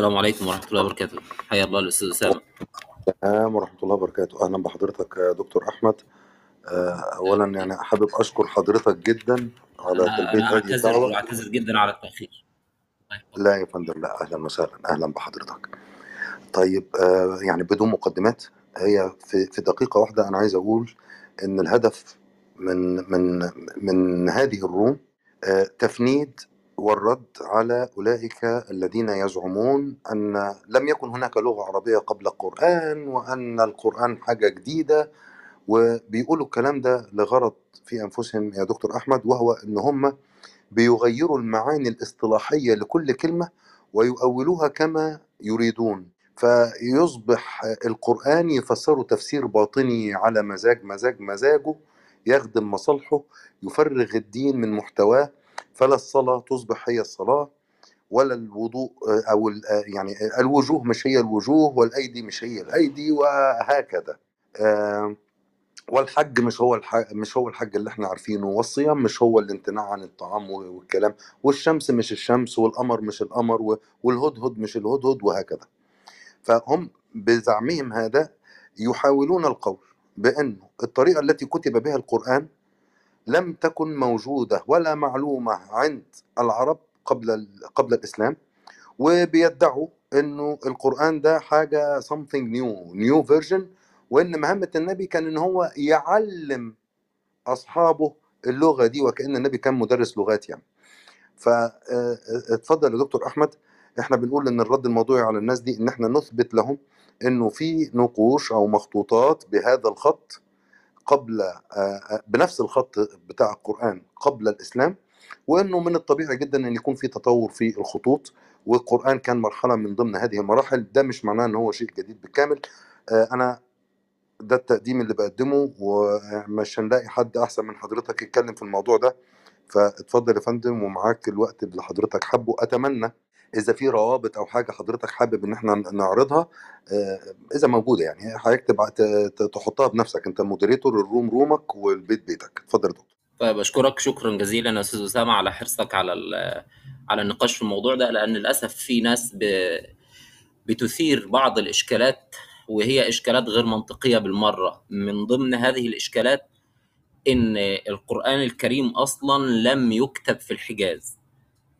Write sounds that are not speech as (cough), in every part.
السلام عليكم ورحمة الله وبركاته. حيا الله الأستاذ أسامة. السلام ورحمة الله وبركاته. أهلا بحضرتك يا دكتور أحمد. آه، أولا يعني حابب أشكر حضرتك جدا على أنا هذه أعتذر الدعوة. وأعتذر جدا على التأخير. الله يحفظك. لا يا فندم لا أهلا وسهلا. أهلا بحضرتك. طيب آه، يعني بدون مقدمات هي في في دقيقة واحدة أنا عايز أقول إن الهدف من من من هذه الروم آه، تفنيد والرد على أولئك الذين يزعمون أن لم يكن هناك لغة عربية قبل القرآن وأن القرآن حاجة جديدة وبيقولوا الكلام ده لغرض في أنفسهم يا دكتور أحمد وهو إن هم بيغيروا المعاني الاصطلاحية لكل كلمة ويؤولوها كما يريدون. فيصبح القرآن يفسره تفسير باطني على مزاج مزاج مزاجه يخدم مصالحه يفرغ الدين من محتواه فلا الصلاة تصبح هي الصلاة ولا الوضوء أو ال- يعني الوجوه مش هي الوجوه والأيدي مش هي الأيدي وهكذا. والحج مش هو الحج مش هو الحج اللي إحنا عارفينه والصيام مش هو الامتناع عن الطعام والكلام. والشمس مش الشمس والقمر مش القمر والهدهد مش الهدهد وهكذا. فهم بزعمهم هذا يحاولون القول بأنه الطريقة التي كتب بها القرآن لم تكن موجودة ولا معلومة عند العرب قبل قبل الإسلام وبيدعوا إنه القرآن ده حاجة something new new version وإن مهمة النبي كان إن هو يعلم أصحابه اللغة دي وكأن النبي كان مدرس لغات يعني. فاتفضل يا دكتور أحمد. إحنا بنقول إن الرد الموضوعي على الناس دي إن إحنا نثبت لهم إنه في نقوش أو مخطوطات بهذا الخط قبل آه، آه، بنفس الخط بتاع القرآن قبل الإسلام وإنه من الطبيعي جدا إن يكون في تطور في الخطوط والقرآن كان مرحلة من ضمن هذه المراحل. ده مش معناه إن هو شيء جديد بالكامل. آه، أنا ده التقديم اللي بقدمه ومش هنلاقي حد أحسن من حضرتك يتكلم في الموضوع ده. فاتفضل يا فندم ومعاك الوقت اللي حضرتك حابه. أتمنى إذا في روابط أو حاجة حضرتك حابب إن إحنا نعرضها آه، إذا موجودة يعني حضرتك تحطها بنفسك. أنت مودريتور الروم رومك والبيت بيتك. اتفضل يا دكتور. طيب أشكرك. شكرا جزيلا يا أستاذ أسامة على حرصك على على النقاش في الموضوع ده لأن للأسف في ناس ب- بتثير بعض الإشكالات وهي إشكالات غير منطقية بالمرة. من ضمن هذه الإشكالات إن القرآن الكريم أصلا لم يكتب في الحجاز.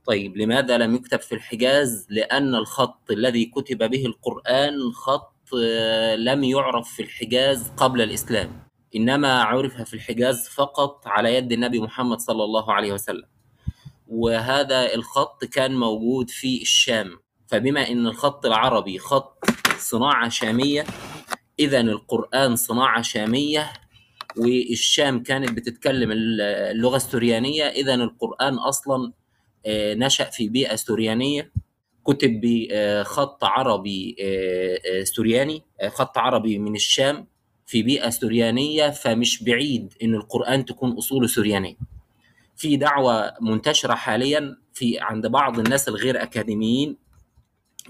طيب لماذا لم يكتب في الحجاز؟ لأن الخط الذي كتب به القرآن خط آه، لم يعرف في الحجاز قبل الإسلام. إنما عرف في الحجاز فقط على يد النبي محمد صلى الله عليه وسلم. وهذا الخط كان موجود في الشام. فبما أن الخط العربي خط صناعة شامية إذا القرآن صناعة شامية والشام كانت بتتكلم اللغة السريانية إذا القرآن أصلا آه، نشأ في بيئة سريانية كتب بخط عربي آه، آه، سرياني آه، خط عربي من الشام في بيئة سريانية فمش بعيد إن القرآن تكون أصوله سريانية في دعوة منتشرة حاليا في عند بعض الناس الغير أكاديميين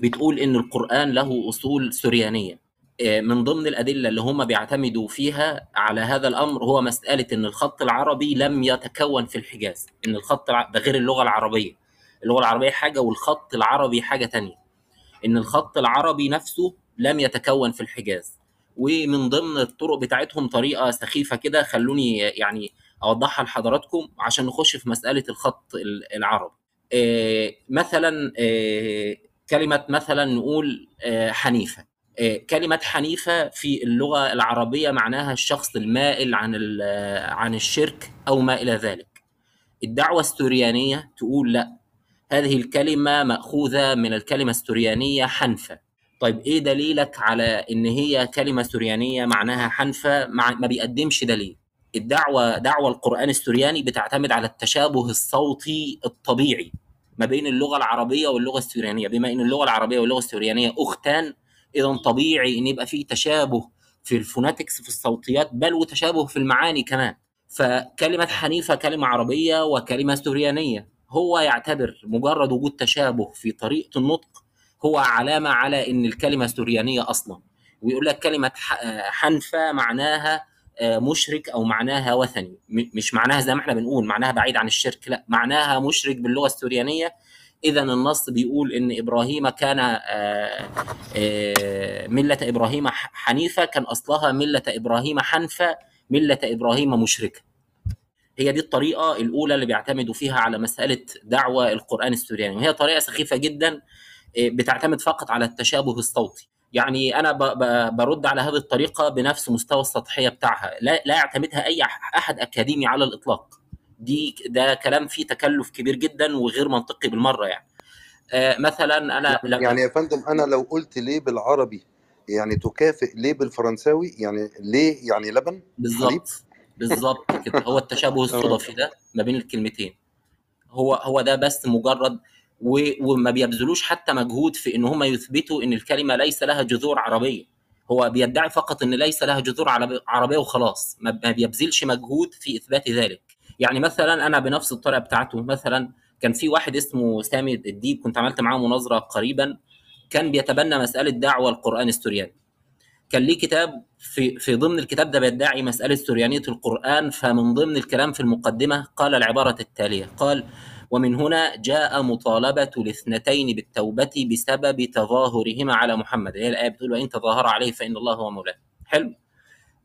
بتقول إن القرآن له أصول سريانية آه، من ضمن الأدلة اللي هم بيعتمدوا فيها على هذا الأمر هو مسألة إن الخط العربي لم يتكون في الحجاز إن الخط ده غير اللغة العربية. اللغة العربية حاجة والخط العربي حاجة تانية. إن الخط العربي نفسه لم يتكون في الحجاز. ومن ضمن الطرق بتاعتهم طريقة سخيفة كده خلوني يعني أوضحها لحضراتكم عشان نخش في مسألة الخط ال- العربي. آه، مثلا آه، كلمة مثلا نقول آه، حنيفة. آه، كلمة حنيفة في اللغة العربية معناها الشخص المائل عن ال- عن الشرك أو ما إلى ذلك. الدعوة السريانية تقول لا هذه الكلمة مأخوذة من الكلمة السريانية حنفة. طيب إيه دليلك على إن هي كلمة سريانية معناها حنفة؟ مع ما بيقدمش دليل. الدعوة دعوة القرآن السرياني بتعتمد على التشابه الصوتي الطبيعي ما بين اللغة العربية واللغة السريانية بما إن اللغة العربية واللغة السريانية أختان إذا طبيعي إن يبقى فيه تشابه في الفوناتكس في الصوتيات بل وتشابه في المعاني كمان. فكلمة حنيفة كلمة عربية وكلمة سريانية هو يعتبر مجرد وجود تشابه في طريقة النطق هو علامة على إن الكلمة سريانية أصلا. ويقول لك كلمة ح- حنفة معناها آه، مشرك أو معناها وثني. مش معناها زي ما إحنا بنقول معناها بعيد عن الشرك لا معناها مشرك باللغة السريانية اذا النص بيقول إن إبراهيم كان آه، آه، ملة إبراهيم حنيفة كان أصلها ملة إبراهيم حنفة ملة إبراهيم مشركة. هي دي الطريقة الأولى اللي بيعتمدوا فيها على مسألة دعوة القرآن السرياني وهي طريقة سخيفة جدا إيه، بتعتمد فقط على التشابه الصوتي. يعني أنا برد على هذه الطريقة بنفس مستوى السطحية بتاعها. لا لا يعتمدها أي أحد أكاديمي على الإطلاق. دي ده كلام فيه تكلف كبير جدا وغير منطقي بالمرة يعني. آه، مثلا أنا لما يعني يا فندم أنا لو قلت ليه بالعربي يعني تكافئ ليه بالفرنساوي يعني ليه؟ يعني لبن؟ بالظبط بالظبط كده. هو التشابه (laughs) الصدفي ده ما بين الكلمتين. هو هو ده بس مجرد و- وما بيبذلوش حتى مجهود في إن هم يثبتوا إن الكلمة ليس لها جذور عربية. هو بيدعي فقط إن ليس لها جذور عربي- عربية وخلاص. ما بيبذلش مجهود في إثبات ذلك. يعني مثلا أنا بنفس الطريقة بتاعته مثلا كان في واحد اسمه سامي الديب كنت عملت معاه مناظرة قريبا كان بيتبنى مسألة دعوة القرآن السرياني كان ليه كتاب في في ضمن الكتاب ده بيدعي مسألة سريانية القرآن فمن ضمن الكلام في المقدمة قال العبارة التالية قال ومن هنا جاء مطالبة الاثنتين بالتوبة بسبب تظاهرهما على محمد. هي الآية بتقول وإن تظاهر عليه فإن الله هو مولاه. حلو.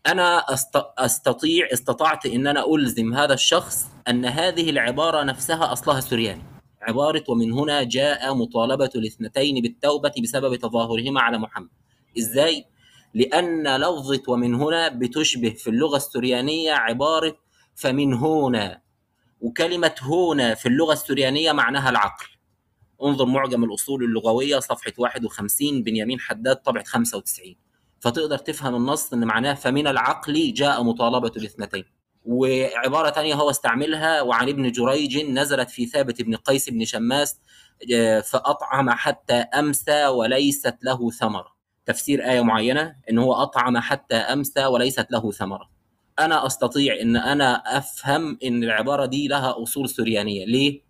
أنا أست- أستطيع استطعت إن أنا ألزم هذا الشخص أن هذه العبارة نفسها أصلها سرياني عبارة ومن هنا جاء مطالبة الاثنتين بالتوبة بسبب تظاهرهما على محمد. إزاي؟ لأن لفظة ومن هنا بتشبه في اللغة السريانية عبارة فمن هنا وكلمة هنا في اللغة السريانية معناها العقل. انظر معجم الأصول اللغوية صفحة 51 بنيامين حداد طبعة 95 فتقدر تفهم النص إن معناه فمن العقل جاء مطالبة الاثنتين وعبارة تانية هو استعملها وعن ابن جريج نزلت في ثابت بن قيس بن شماس آه، فأطعم حتى أمسى وليست له ثمرة. تفسير آية معينة إن هو أطعم حتى أمسى وليست له ثمرة. أنا أستطيع إن أنا أفهم إن العبارة دي لها أصول سريانية. ليه؟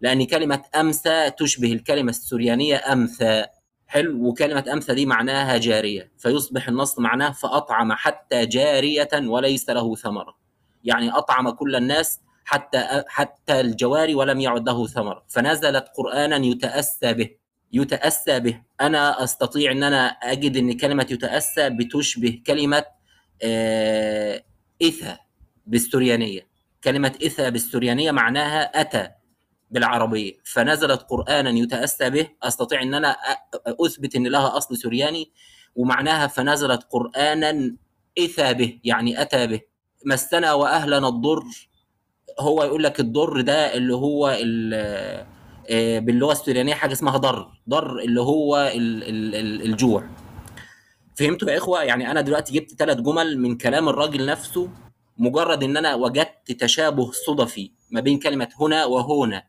لأن كلمة أمسى تشبه الكلمة السريانية أمثى. حلو وكلمة أمثى دي معناها جارية فيصبح النص معناه فأطعم حتى جارية وليس له ثمرة. يعني أطعم كل الناس حتى حتى الجواري ولم يعد له ثمرة. فنزلت قرآنا يتأسى به يتأسى به. أنا أستطيع أن أنا أجد أن كلمة يتأسى بتشبه كلمة آه، إثى بالسريانية كلمة إثى بالسريانية معناها أتى. بالعربية. فنزلت قرآنا يتأسى به. أستطيع أن أنا أ- أثبت أن لها أصل سرياني ومعناها فنزلت قرآنا إثى به يعني أتى به. مسنا وأهلنا الضر. هو يقول لك الضر ده اللي هو آه، باللغة السريانية حاجة اسمها ضر. ضر اللي هو ال- ال- ال- الجوع. فهمتوا يا إخوة؟ يعني أنا دلوقتي جبت ثلاث جمل من كلام الراجل نفسه مجرد إن أنا وجدت تشابه صدفي ما بين كلمة هنا وهنا.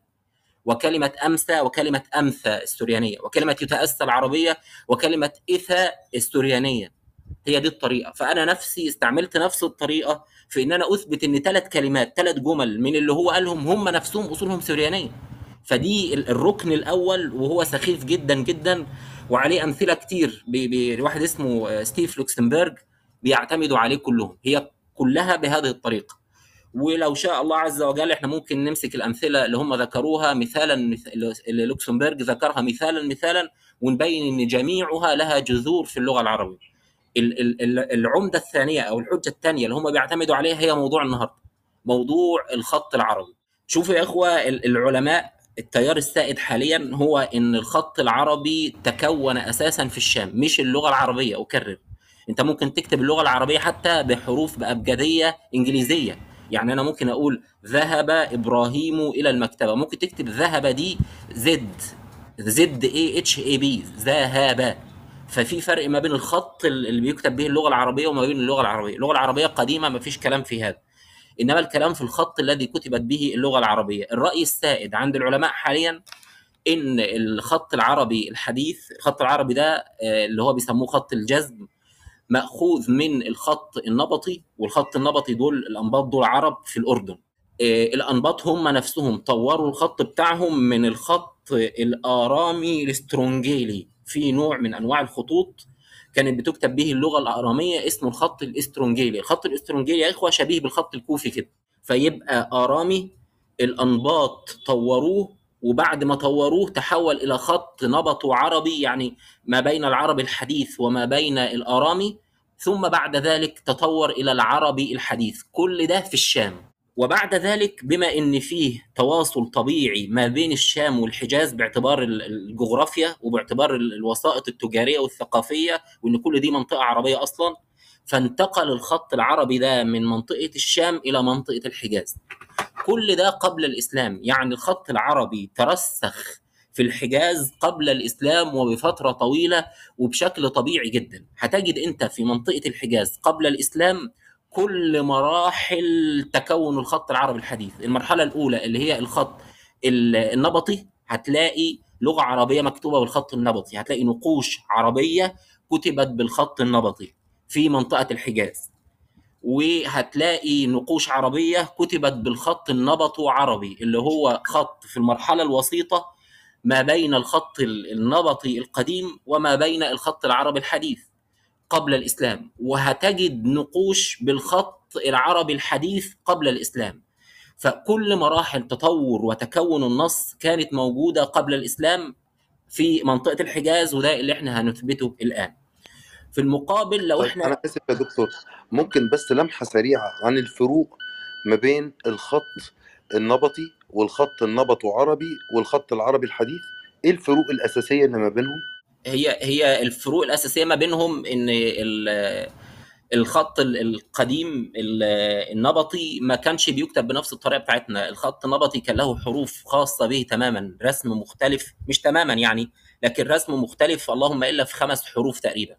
وكلمة أمسى وكلمة أمثى السريانيه وكلمة يتأسى العربية وكلمة إثى السريانيه هي دي الطريقة. فأنا نفسي استعملت نفس الطريقة في إن أنا أثبت إن ثلاث كلمات ثلاث جمل من اللي هو قالهم هم نفسهم أصولهم سريانيه فدي ال- الركن الأول وهو سخيف جدا جدا وعليه أمثلة كتير. ب- ب- واحد اسمه آه، ستيف لوكسمبرج بيعتمدوا عليه كلهم. هي كلها بهذه الطريقة. ولو شاء الله عز وجل إحنا ممكن نمسك الأمثلة اللي هم ذكروها مثالا مث- اللي لوكسمبرج ذكرها مثالا مثالا ونبين إن جميعها لها جذور في اللغة العربية. ال- ال- ال- العمدة الثانية أو الحجة الثانية اللي هم بيعتمدوا عليها هي موضوع النهارده. موضوع الخط العربي. شوفوا يا إخوة ال- العلماء التيار السائد حاليا هو إن الخط العربي تكون أساسا في الشام مش اللغة العربية أكرر. أنت ممكن تكتب اللغة العربية حتى بحروف بأبجدية إنجليزية يعني أنا ممكن أقول ذهب إبراهيم إلى المكتبة. ممكن تكتب ذهب D Z Z A H A B ذهب. ففي فرق ما بين الخط اللي بيكتب به اللغة العربية وما بين اللغة العربية. اللغة العربية قديمة ما فيش كلام في هذا إنما الكلام في الخط الذي كتبت به اللغة العربية. الرأي السائد عند العلماء حاليا إن الخط العربي الحديث الخط العربي ده آه، اللي هو بيسموه خط الجزم مأخوذ من الخط النبطي والخط النبطي دول الأنباط دول عرب في الأردن. آه، الأنباط هم نفسهم طوروا الخط بتاعهم من الخط الآرامي الاسترونجيلي في نوع من أنواع الخطوط كانت بتكتب به اللغة الآرامية اسمه الخط الاسترونجيلي. الخط الاسترونجيلي يا إخوة شبيه بالخط الكوفي كده. فيبقى آرامي الأنباط طوروه وبعد ما طوروه تحول إلى خط نبطه عربي يعني ما بين العربي الحديث وما بين الأرامي. ثم بعد ذلك تطور إلى العربي الحديث. كل ده في الشام. وبعد ذلك بما إن فيه تواصل طبيعي ما بين الشام والحجاز باعتبار الجغرافيا وباعتبار الوسائط التجارية والثقافية وإن كل دي منطقة عربية أصلا فانتقل الخط العربي ده من منطقة الشام إلى منطقة الحجاز. كل ده قبل الإسلام. يعني الخط العربي ترسخ في الحجاز قبل الإسلام وبفترة طويلة وبشكل طبيعي جدا. هتجد أنت في منطقة الحجاز قبل الإسلام كل مراحل تكون الخط العربي الحديث. المرحلة الأولى اللي هي الخط النبطي هتلاقي لغة عربية مكتوبة بالخط النبطي. هتلاقي نقوش عربية كتبت بالخط النبطي في منطقة الحجاز. وهتلاقي نقوش عربية كتبت بالخط النبط عربي اللي هو خط في المرحلة الوسيطة ما بين الخط النبطي القديم وما بين الخط العربي الحديث قبل الإسلام. وهتجد نقوش بالخط العربي الحديث قبل الإسلام. فكل مراحل تطور وتكون النص كانت موجودة قبل الإسلام في منطقة الحجاز وده اللي إحنا هنثبته الآن. في المقابل لو طيب إحنا أنا آسف يا دكتور. ممكن بس لمحة سريعة عن الفروق ما بين الخط النبطي والخط النبط عربي والخط العربي الحديث إيه الفروق الأساسية اللي ما بينهم؟ هي هي الفروق الأساسية ما بينهم إن الخط القديم النبطي ما كانش بيكتب بنفس الطريقة بتاعتنا. الخط النبطي كان له حروف خاصة به تماما رسم مختلف مش تماما يعني لكن رسم مختلف اللهم إلا في خمس حروف تقريبا.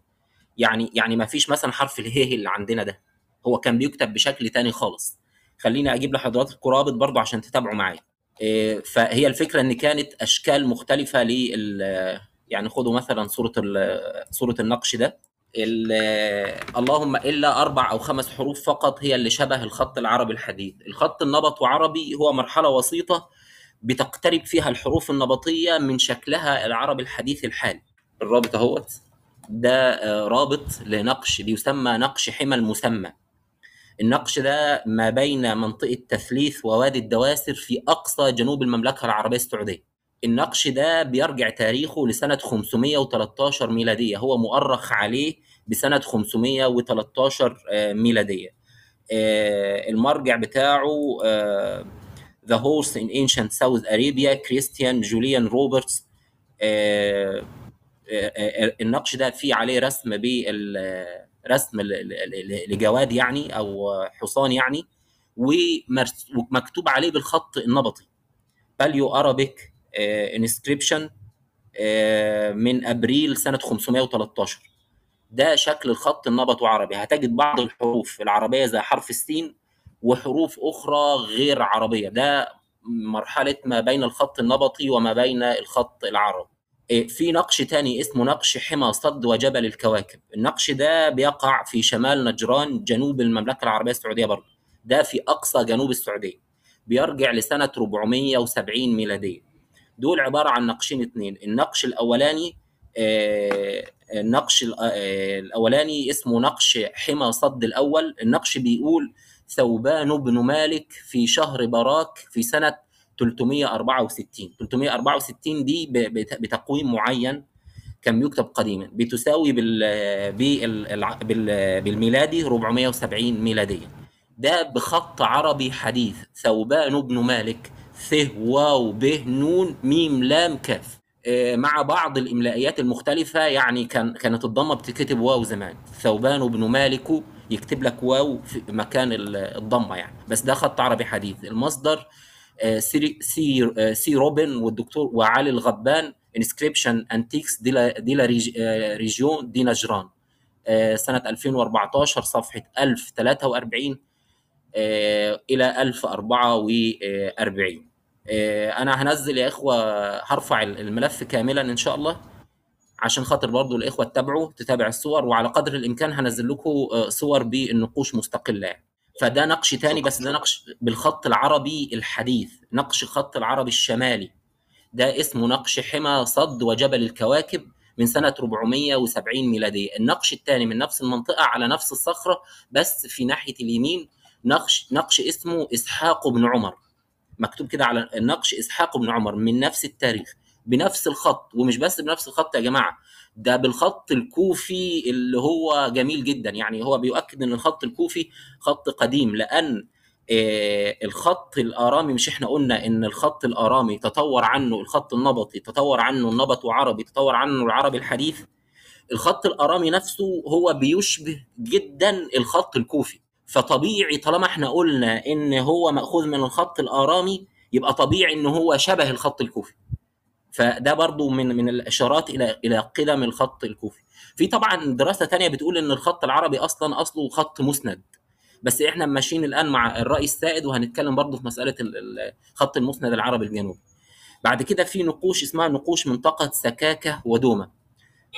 يعني يعني ما فيش مثلا حرف الهيه اللي عندنا ده. هو كان بيكتب بشكل تاني خالص. خليني أجيب لحضراتكم رابط برضه عشان تتابعوا معايا. فهي الفكرة إن كانت أشكال مختلفة لل يعني خدوا مثلا صورة صورة النقش ده. اللهم إلا أربع أو خمس حروف فقط هي اللي شبه الخط العربي الحديث. الخط النبط عربي هو مرحلة وسيطة بتقترب فيها الحروف النبطية من شكلها العربي الحديث الحالي. الرابط أهوت. ده رابط لنقش بيسمى نقش حمى المسمى. النقش ده ما بين منطقة تثليث ووادي الدواسر في أقصى جنوب المملكة العربية السعودية. النقش ده بيرجع تاريخه لسنة 513 ميلادية. هو مؤرخ عليه بسنة 513 ميلادية. المرجع بتاعه The Horse in Ancient South Arabia Christian Julien Robin. النقش ده فيه عليه رسم بالرسم لجواد يعني أو حصان يعني ومكتوب عليه بالخط النبطي. Paleo Arabic inscription من أبريل سنة 513 ده شكل الخط النبط عربي هتجد بعض الحروف العربية زي حرف السين وحروف أخرى غير عربية. ده مرحلة ما بين الخط النبطي وما بين الخط العربي. في نقش تاني اسمه نقش حمى صد وجبل الكواكب. النقش ده بيقع في شمال نجران جنوب المملكة العربية السعودية برضه. ده في أقصى جنوب السعودية. بيرجع لسنة 470 ميلادية. دول عبارة عن نقشين اتنين. النقش الأولاني النقش الأولاني اسمه نقش حمى صد الأول. النقش بيقول ثوبان بن مالك في شهر براك في سنة 364 364 دي بتقويم معين كان بيكتب قديما. بتساوي بال بال بالميلادي 470 ميلاديا. ده بخط عربي حديث. ثوبان بن مالك ث واو ب نون ميم لام كاف. مع بعض الإملائيات المختلفة يعني كان كانت الضمة بتتكتب واو زمان. ثوبان بن مالك يكتب لك واو في مكان الضمة يعني. بس ده خط عربي حديث. المصدر C C C روبن والدكتور وعلي الغبان Inscriptions antiques de la de la région de نجران سنة 2014 صفحة 1043 إلى 1044 أنا هنزل يا إخوة هرفع الملف كاملا إن شاء الله عشان خاطر برضو الإخوة تتابعوا تتابع الصور وعلى قدر الإمكان هنزل لكم صور بالنقوش مستقلة يعني. فده نقش تاني بس ده نقش بالخط العربي الحديث نقش خط العربي الشمالي. ده اسمه نقش حمى صد وجبل الكواكب من سنة 470 ميلادية. النقش الثاني من نفس المنطقة على نفس الصخرة بس في ناحية اليمين نقش نقش اسمه إسحاق بن عمر. مكتوب كده على النقش إسحاق بن عمر من نفس التاريخ بنفس الخط. ومش بس بنفس الخط يا جماعة ده بالخط الكوفي اللي هو جميل جدا. يعني هو بيؤكد إن الخط الكوفي خط قديم لأن آه، الخط الآرامي مش إحنا قلنا إن الخط الآرامي تطور عنه الخط النبطي تطور عنه النبط وعربي تطور عنه العربي الحديث. الخط الآرامي نفسه هو بيشبه جدا الخط الكوفي. فطبيعي طالما إحنا قلنا إن هو مأخوذ من الخط الآرامي يبقى طبيعي إن هو شبه الخط الكوفي. فده برضو من من الإشارات إلى إلى قدم الخط الكوفي. في طبعا دراسة تانية بتقول إن الخط العربي أصلا أصله خط مسند. بس إحنا ماشيين الآن مع الرأي السائد وهنتكلم برضو في مسألة خط المسند العربي الجنوبي. بعد كده في نقوش اسمها نقوش منطقة سكاكة ودومه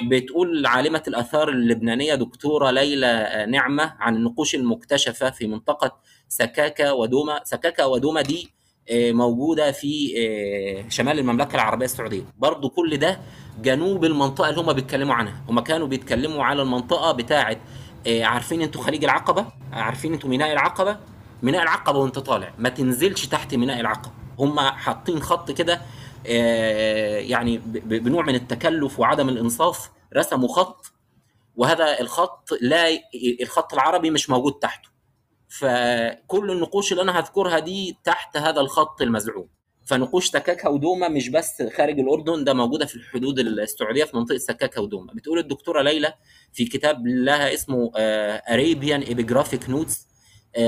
بتقول عالمة الآثار اللبنانية دكتورة ليلى نعمة عن النقوش المكتشفة في منطقة سكاكة ودومة سكاكة ودومة دي آه، موجودة في آه، شمال المملكة العربية السعودية. برضو كل ده جنوب المنطقة اللي هم بيتكلموا عنها. هم كانوا بيتكلموا على المنطقة بتاعة آه، عارفين أنتوا خليج العقبة؟ عارفين أنتوا ميناء العقبة؟ ميناء العقبة وانت طالع. ما تنزلش تحت ميناء العقبة. هم حاطين خط كده يعني بنوع من التكلف وعدم الإنصاف. رسموا خط وهذا الخط لا الخط العربي مش موجود تحته. فكل النقوش اللي أنا هذكرها دي تحت هذا الخط المزعوم. فنقوش سكاكا ودوما مش بس خارج الأردن ده موجودة في الحدود السعودية في منطقة سكاكا ودوما. بتقول الدكتورة ليلى في كتاب لها اسمه Arabian Epigraphic Notes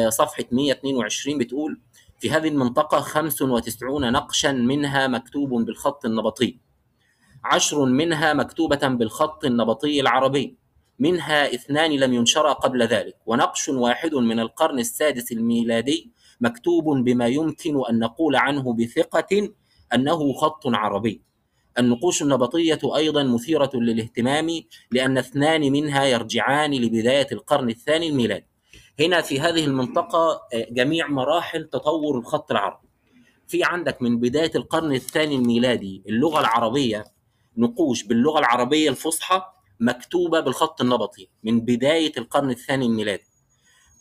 صفحة 122 بتقول في هذه المنطقة 95 نقشا منها مكتوب بالخط النبطي. عشر منها مكتوبة بالخط النبطي العربي. منها اثنان لم ينشرا قبل ذلك ونقش واحد من القرن السادس الميلادي مكتوب بما يمكن أن نقول عنه بثقة أنه خط عربي. النقوش النبطية أيضا مثيرة للاهتمام لأن اثنان منها يرجعان لبداية القرن الثاني الميلادي. هنا في هذه المنطقة آه، جميع مراحل تطور الخط العربي. في عندك من بداية القرن الثاني الميلادي اللغة العربية نقوش باللغة العربية الفصحى مكتوبة بالخط النبطي من بداية القرن الثاني الميلادي.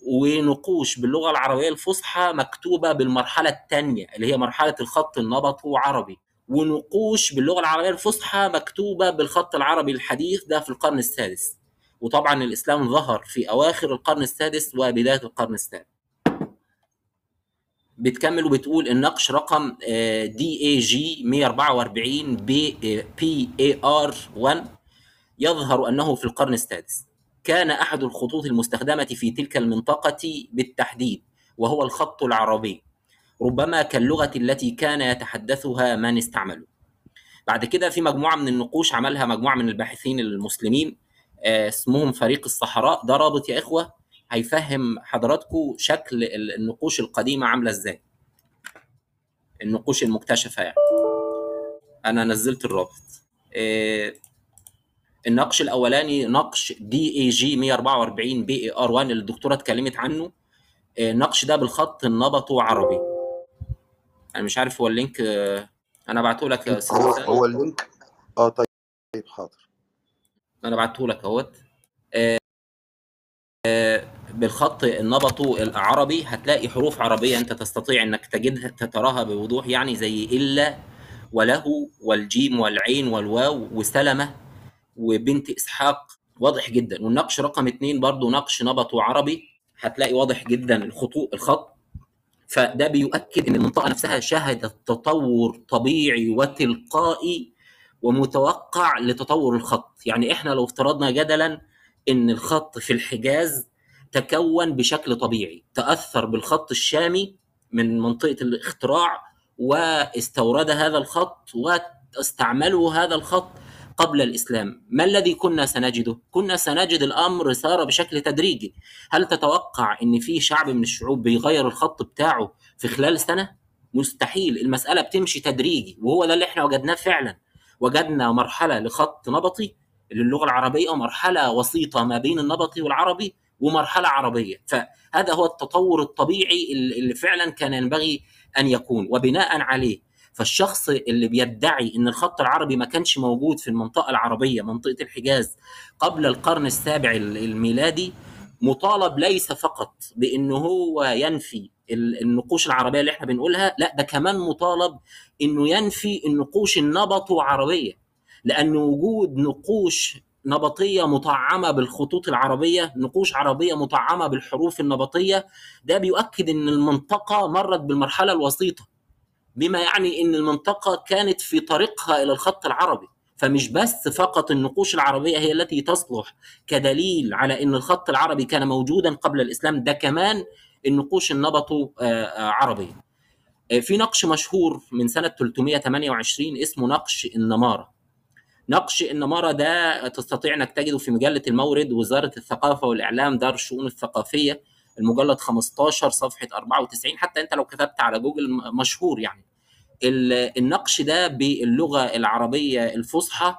ونقوش باللغة العربية الفصحى مكتوبة بالمرحلة الثانية اللي هي مرحلة الخط النبطي وعربي ونقوش باللغة العربية الفصحى مكتوبة بالخط العربي الحديث ده في القرن السادس. وطبعا الإسلام ظهر في أواخر القرن السادس وبداية القرن السابع. بتكمل وبتقول النقش رقم دي اي جي 144 بي بي اي ار 1 يظهر أنه في القرن السادس. كان أحد الخطوط المستخدمة في تلك المنطقة بالتحديد وهو الخط العربي. ربما كاللغة التي كان يتحدثها من استعملوا بعد كده في مجموعة من النقوش عملها مجموعة من الباحثين المسلمين آه، اسمهم فريق الصحراء. ده رابط يا إخوة هيفهم حضراتكم شكل النقوش القديمة عاملة إزاي. النقوش المكتشفة يعني. أنا نزلت الرابط. آه، النقش الأولاني نقش دي اي جي 144 بي اي ار 1 اللي الدكتورة اتكلمت عنه. آه، النقش ده بالخط النبط عربي. أنا مش عارف هو ال link أنا بعته لك يا هو, هو ال link؟ آه طيب حاضر. أنا بعته لك أهوت. آه، آه، بالخط النبطو العربي هتلاقي حروف عربية أنت تستطيع إنك تجدها تراها بوضوح يعني زي إلا وله والجيم والعين والواو وسلمة. وبنت إسحاق واضح جدا. والنقش رقم اثنين برضو نقش نبطو عربي هتلاقي واضح جدا الخطوط الخط. فده بيؤكد إن المنطقة نفسها شهدت تطور طبيعي وتلقائي ومتوقع لتطور الخط. يعني إحنا لو افترضنا جدلا إن الخط في الحجاز تكون بشكل طبيعي تأثر بالخط الشامي من منطقة الاختراع واستورد هذا الخط واستعملوا هذا الخط قبل الإسلام، ما الذي كنا سنجده؟ كنا سنجد الأمر سار بشكل تدريجي، هل تتوقع إن في شعب من الشعوب بيغير الخط بتاعه في خلال سنة؟ مستحيل، المسألة بتمشي تدريجي وهو ده اللي إحنا وجدناه فعلا. وجدنا مرحلة لخط نبطي للغة العربية ومرحلة وسيطة ما بين النبطي والعربي ومرحلة عربية فهذا هو التطور الطبيعي اللي فعلا كان ينبغي أن يكون وبناء عليه فالشخص اللي بيدعي إن الخط العربي ما كانش موجود في المنطقة العربية منطقة الحجاز قبل القرن السابع الميلادي مطالب ليس فقط بانه هو ينفي النقوش العربية اللي إحنا بنقولها لأ ده كمان مطالب إنه ينفي النقوش النبط عربية. لأن وجود نقوش نبطية مطعمة بالخطوط العربية نقوش عربية مطعمة بالحروف النبطية ده بيؤكد إن المنطقة مرت بالمرحلة الوسيطة. بما يعني إن المنطقة كانت في طريقها إلى الخط العربي فمش بس فقط النقوش العربية هي التي تصلح كدليل على إن الخط العربي كان موجودا قبل الإسلام ده كمان النقوش النبط عربيه في نقش مشهور من سنة 328 اسمه نقش النمارة. نقش النمارة ده تستطيع إنك تجده في مجلة المورد وزارة الثقافة والإعلام دار الشؤون الثقافية. المجلد 15 صفحة 94 حتى أنت لو كتبت على جوجل مشهور يعني. النقش ده باللغة العربية الفصحى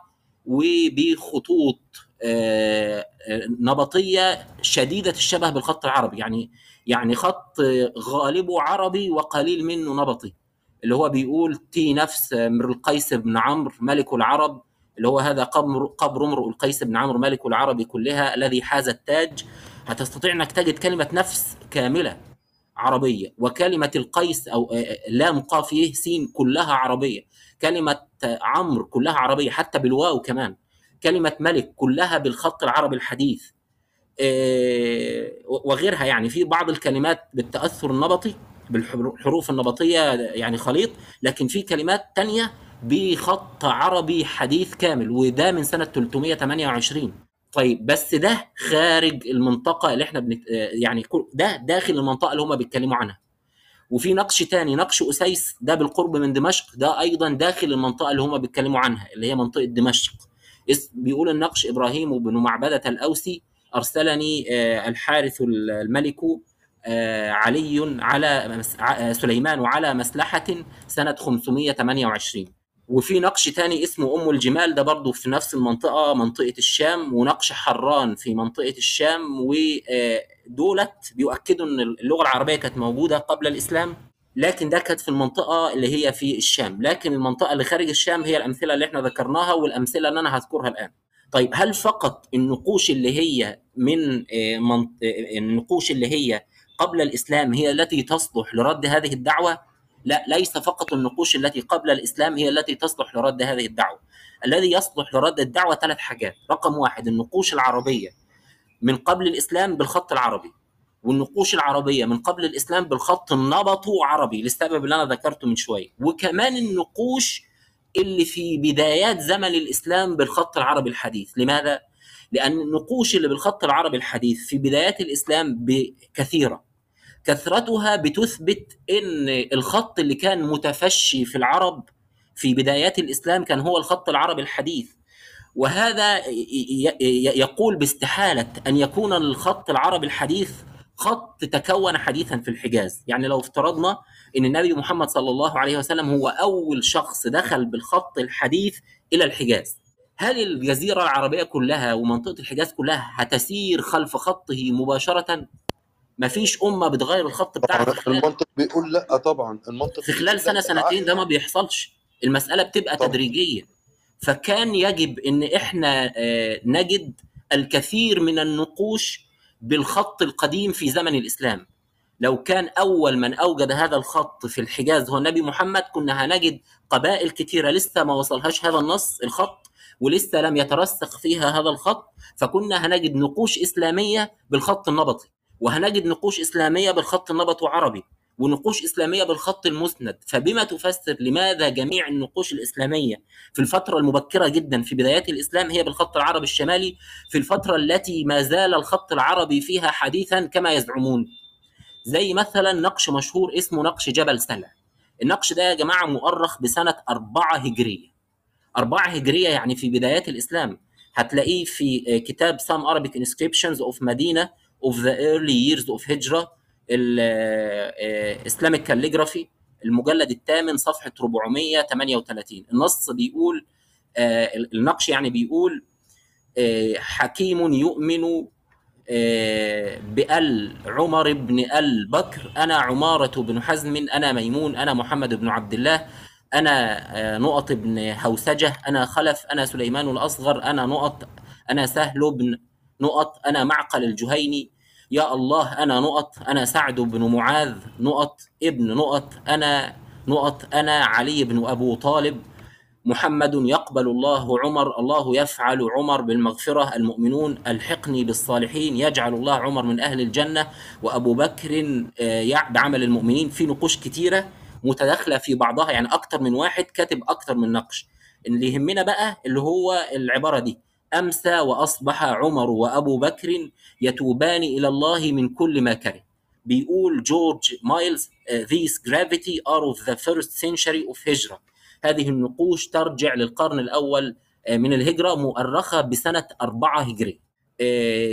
وبخطوط نبطية شديدة الشبه بالخط العربي. يعني يعني خط غالبه عربي وقليل منه نبطي. اللي هو بيقول تي نفس امرؤ القيس بن عمرو ملك العرب اللي هو هذا قبر قبر امرؤ القيس بن عمرو ملك العرب كلها الذي حاز التاج. هتستطيع إنك تجد كلمة نفس كاملة عربية وكلمة القيس أو لام قاف يه سين كلها عربية. كلمة عمرو كلها عربية حتى بالواو كمان. كلمة ملك كلها بالخط العربي الحديث. وغيرها يعني. في بعض الكلمات بالتأثر النبطي بالحروف النبطية يعني خليط لكن في كلمات تانية بخط عربي حديث كامل وده من سنة 328 طيب بس ده خارج المنطقة اللي إحنا بنت... يعني ده داخل المنطقة اللي هم بيتكلموا عنها. وفي نقش تاني نقش أسيس ده بالقرب من دمشق ده أيضا داخل المنطقة اللي هم بيتكلموا عنها اللي هي منطقة دمشق. بيقول النقش إبراهيم بن معبدة الأوسي أرسلني الحارث الملك علي على سليمان على مسلحة سنة 528 وفي نقش تاني اسمه أم الجمال ده برضه في نفس المنطقة منطقة الشام ونقش حران في منطقة الشام ودولت بيؤكدوا إن اللغة العربية كانت موجودة قبل الإسلام لكن ده كانت في المنطقة اللي هي في الشام. لكن المنطقة اللي خارج الشام هي الأمثلة اللي إحنا ذكرناها والأمثلة اللي أنا هذكرها الآن. طيب هل فقط النقوش اللي هي من النقوش اللي هي قبل الإسلام هي التي تصلح لرد هذه الدعوة؟ لا ليس فقط النقوش التي قبل الإسلام هي التي تصلح لرد هذه الدعوة. الذي يصلح لرد الدعوة ثلاث حاجات. رقم واحد النقوش العربية من قبل الإسلام بالخط العربي. والنقوش العربية من قبل الإسلام بالخط النبط عربي للسبب اللي أنا ذكرته من شوية. وكمان النقوش اللي في بدايات زمن الإسلام بالخط العربي الحديث. لماذا؟ لأن النقوش اللي بالخط العربي الحديث في بدايات الإسلام كثيرة. كثرتها بتثبت إن الخط اللي كان متفشي في العرب في بدايات الإسلام كان هو الخط العربي الحديث. وهذا يقول باستحالة أن يكون الخط العربي الحديث خط تكون حديثا في الحجاز. يعني لو افترضنا إن النبي محمد صلى الله عليه وسلم هو أول شخص دخل بالخط الحديث إلى الحجاز. هل الجزيرة العربية كلها ومنطقة الحجاز كلها هتسير خلف خطه مباشرة؟ ما فيش أمة بتغير الخط بتاعها في خلال المنطق بيقول لأ طبعا المنطق في خلال سنة سنتين ده ما بيحصلش. المسألة بتبقى طبعا. تدريجية. فكان يجب إن إحنا نجد الكثير من النقوش بالخط القديم في زمن الإسلام. لو كان أول من أوجد هذا الخط في الحجاز هو النبي محمد كنا هنجد قبائل كثيره لسه ما وصلهاش هذا النص الخط ولسه لم يترسخ فيها هذا الخط. فكنا هنجد نقوش إسلامية بالخط النبطي. وهنجد نقوش إسلامية بالخط النبطي عربي ونقوش إسلامية بالخط المسند. فبما تفسر لماذا جميع النقوش الإسلامية في الفترة المبكرة جدا في بدايات الإسلام هي بالخط العربي الشمالي في الفترة التي ما زال الخط العربي فيها حديثا كما يزعمون. زي مثلا نقش مشهور اسمه نقش جبل سلع النقش ده يا جماعة مؤرخ بسنة أربعة هجرية. أربعة هجرية يعني في بدايات الإسلام. هتلاقيه في كتاب Some Arabic Inscriptions of Medina of the Early Years of Hijra الاسلامك كاليجرافي المجلد الثامن صفحة 438 النص بيقول النقش يعني بيقول حكيم يؤمن بأل عمر بن أل بكر أنا عمارة بن حزم أنا ميمون أنا محمد بن عبد الله أنا نقط بن هوسجه أنا خلف أنا سليمان الأصغر أنا نقط أنا سهل بن نقط أنا معقل الجهيني. يا الله أنا نقط أنا سعد بن معاذ نقط. ابن نقط أنا نقط. أنا علي بن أبو طالب. محمد يقبل الله عمر الله يفعل عمر بالمغفرة. المؤمنون ألحقني بالصالحين. يجعل الله عمر من أهل الجنة. وأبو بكر آه، بعمل المؤمنين في نقوش كتيرة متداخلة في بعضها. يعني أكتر من واحد كاتب أكتر من نقش. اللي يهمنا بقى اللي هو العبارة دي. أمسى وأصبح عمر وأبو بكر يتوبان إلى الله من كل ما كره. بيقول جورج مايلز these gravity are of the first century of هجرة هذه النقوش ترجع للقرن الأول من الهجرة مؤرخة بسنة أربعة هجرية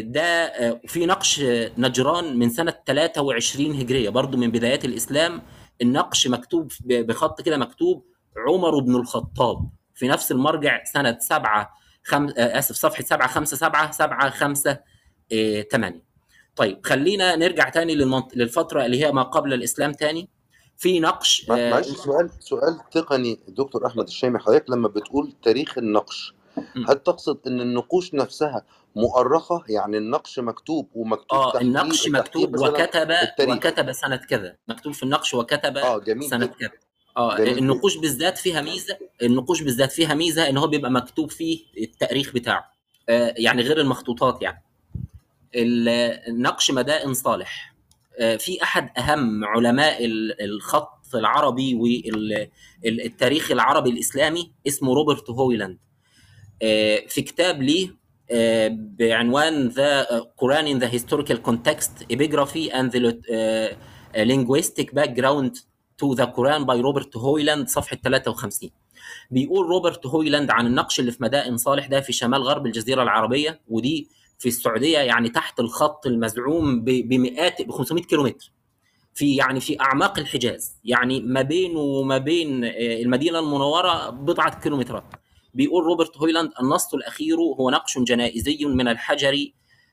ده في نقش نجران من سنة 23 هجرية. برضو من بدايات الإسلام النقش مكتوب بخط كده مكتوب عمر بن الخطاب. في نفس المرجع سنة 7 خم... آسف صفحة 757 758 طيب خلينا نرجع تاني للمنط... للفترة اللي هي ما قبل الإسلام تاني. في نقش معلش سؤال سؤال تقني دكتور أحمد الشامي حضرتك لما بتقول تاريخ النقش هل تقصد إن النقوش نفسها مؤرخة؟ يعني النقش مكتوب ومكتوب آه النقش مكتوب وكتب وكتب سنة كذا. مكتوب في النقش وكتب آه جميل سنة كذا. آه النقوش بالذات فيها ميزة النقوش بالذات فيها ميزة إن هو بيبقى مكتوب فيه التاريخ بتاعه. آه يعني غير المخطوطات يعني. النقش مدائن صالح. آه في أحد أهم علماء الخط العربي والتاريخ العربي الإسلامي اسمه روبرت هويلاند. آه في كتاب ليه آه بعنوان The Quran in the Historical Context epigraphy and the uh, linguistic background to the Quran by روبرت هويلاند صفحة 53 بيقول روبرت هويلاند عن النقش اللي في مدائن صالح ده في شمال غرب الجزيرة العربية ودي في السعودية يعني تحت الخط المزعوم بمئات ب 500 كيلومتر. في يعني في أعماق الحجاز يعني ما بينه وما بين المدينة المنورة بضعة كيلومترات. بيقول روبرت هويلاند النص الأخير هو نقش جنائزي من الحجر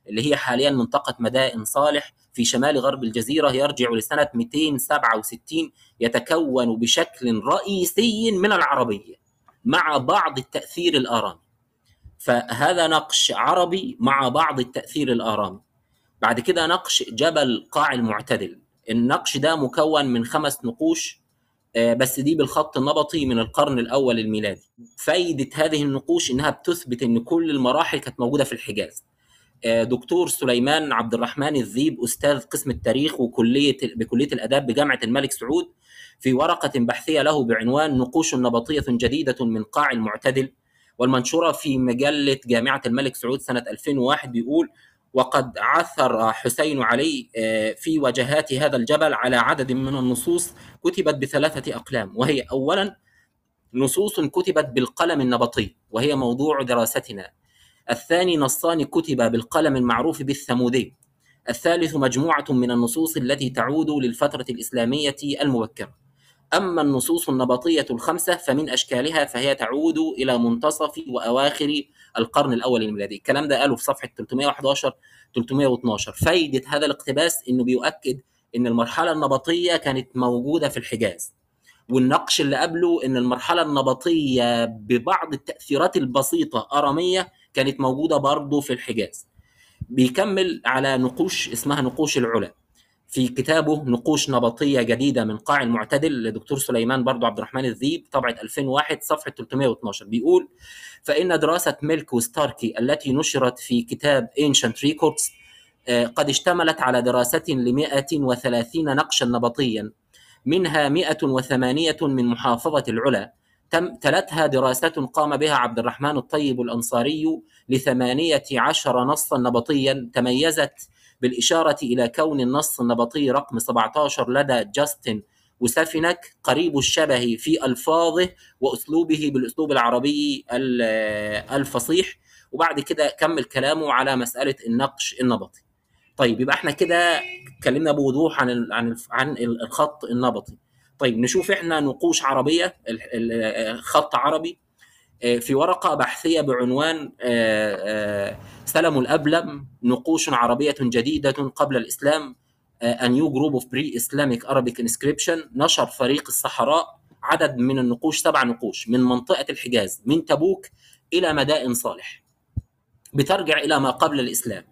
اللي هي حاليا منطقة مدائن صالح في شمال غرب الجزيرة يرجع لسنة 267 يتكون بشكل رئيسي من العربية مع بعض التأثير الآرامي. فهذا نقش عربي مع بعض التأثير الآرامي. بعد كده نقش جبل قاع المعتدل. النقش ده مكون من خمس نقوش بس دي بالخط النبطي من القرن الأول الميلادي. فايدة هذه النقوش إنها بتثبت إن كل المراحل كانت موجودة في الحجاز. دكتور سليمان عبد الرحمن الذيب أستاذ قسم التاريخ وكلية بكلية الآداب بجامعة الملك سعود في ورقة بحثية له بعنوان نقوش نبطية جديدة من قاع المعتدل والمنشورة في مجلة جامعة الملك سعود سنة 2001 بيقول وقد عثر حسين علي في وجهات هذا الجبل على عدد من النصوص كتبت بثلاثة أقلام وهي اولا نصوص كتبت بالقلم النبطي وهي موضوع دراستنا الثاني نصان كتب بالقلم المعروف بالثمودي. الثالث مجموعة من النصوص التي تعود للفترة الإسلامية المبكرة. أما النصوص النبطية الخمسة فمن أشكالها فهي تعود إلى منتصف وأواخر القرن الأول الميلادي. الكلام ده قاله في صفحة 311 312 فايدة هذا الاقتباس إنه بيؤكد إن المرحلة النبطية كانت موجودة في الحجاز. والنقش اللي قبله إن المرحلة النبطية ببعض التأثيرات البسيطة أرامية كانت موجودة برضه في الحجاز. بيكمل على نقوش اسمها نقوش العلا. في كتابه نقوش نبطية جديدة من قاع المعتدل لدكتور سليمان برضو عبد الرحمن الذيب طبعة 2001 صفحة 312 بيقول فإن دراسة ميلك وستاركي التي نشرت في كتاب Ancient Records قد اشتملت على دراسة ل 130 نقشا نبطيا منها 108 من محافظة العلا تم تلتها دراسات قام بها عبد الرحمن الطيب الأنصاري لثمانية عشر نصا نبطيا تميزت بالإشارة إلى كون النص النبطي رقم 17 لدى جاستن وسفنك قريب الشبه في ألفاظه وأسلوبه بالأسلوب العربي الفصيح. وبعد كده كمل كلامه على مسألة النقش النبطي. طيب يبقى إحنا كده اتكلمنا بوضوح عن عن عن الخط النبطي. طيب نشوف إحنا نقوش عربية خط عربي في ورقة بحثية بعنوان سلم الأبلم نقوش عربية جديدة قبل الإسلام A new group of pre-Islamic Arabic inscription نشر فريق الصحراء عدد من النقوش سبع نقوش من منطقة الحجاز من تبوك إلى مدائن صالح بترجع إلى ما قبل الإسلام.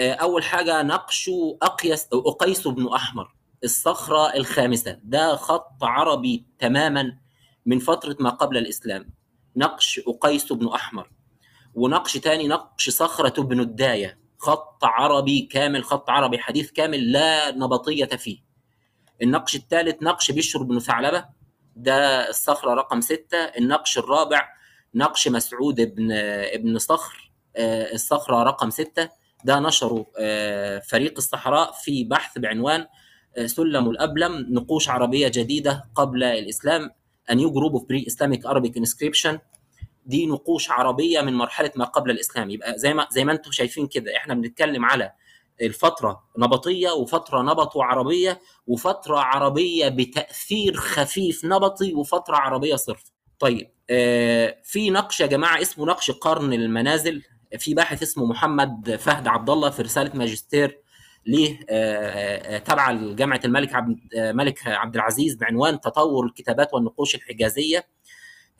آه، أول حاجة نقش أقيس أو أقيس بن أحمر. الصخرة الخامسة. ده خط عربي تماما من فترة ما قبل الإسلام. نقش أقيس بن أحمر. ونقش تاني نقش صخرة بن الداية. خط عربي كامل خط عربي حديث كامل لا نبطية فيه. النقش الثالث نقش بشر بن ثعلبة. ده الصخرة رقم ستة. النقش الرابع نقش مسعود بن ابن صخر. آه، الصخرة رقم ستة. ده نشره آه، فريق الصحراء في بحث بعنوان سلم الأبلم نقوش عربية جديدة قبل الإسلام New Group of Pre-Islamic Arabic Inscription. دي نقوش عربية من مرحلة ما قبل الإسلام. يبقى زي ما زي ما أنتم شايفين كده إحنا بنتكلم على الفترة نبطية وفترة نبط عربية وفترة عربية بتأثير خفيف نبطي وفترة عربية صرف. طيب آه، في نقش يا جماعة اسمه نقش قرن المنازل. في باحث اسمه محمد فهد عبد الله في رسالة ماجستير ليه آه، آه، تبع جامعة الملك عبد آه، ملك عبد العزيز بعنوان تطور الكتابات والنقوش الحجازية.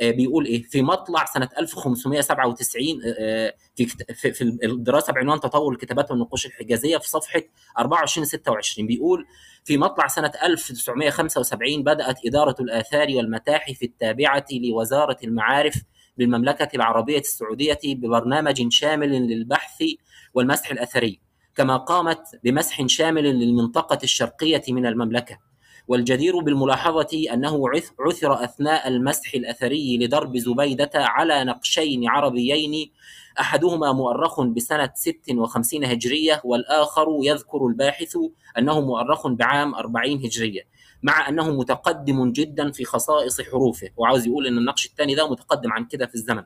بيقول إيه؟ في مطلع سنة 1597 في في الدراسة بعنوان تطور الكتابات والنقوش الحجازية في صفحة 24 26 بيقول في مطلع سنة 1975 بدأت إدارة الآثار والمتاحف التابعة لوزارة المعارف للمملكة العربية السعودية ببرنامج شامل للبحث والمسح الأثري. كما قامت بمسح شامل للمنطقة الشرقية من المملكة. والجدير بالملاحظة أنه عثر أثناء المسح الأثري لدرب زبيدة على نقشين عربيين أحدهما مؤرخ بسنة 56 هجرية والآخر يذكر الباحث أنه مؤرخ بعام 40 هجرية مع أنه متقدم جدا في خصائص حروفه. وعاوز يقول إن النقش الثاني ده متقدم عن كده في الزمن.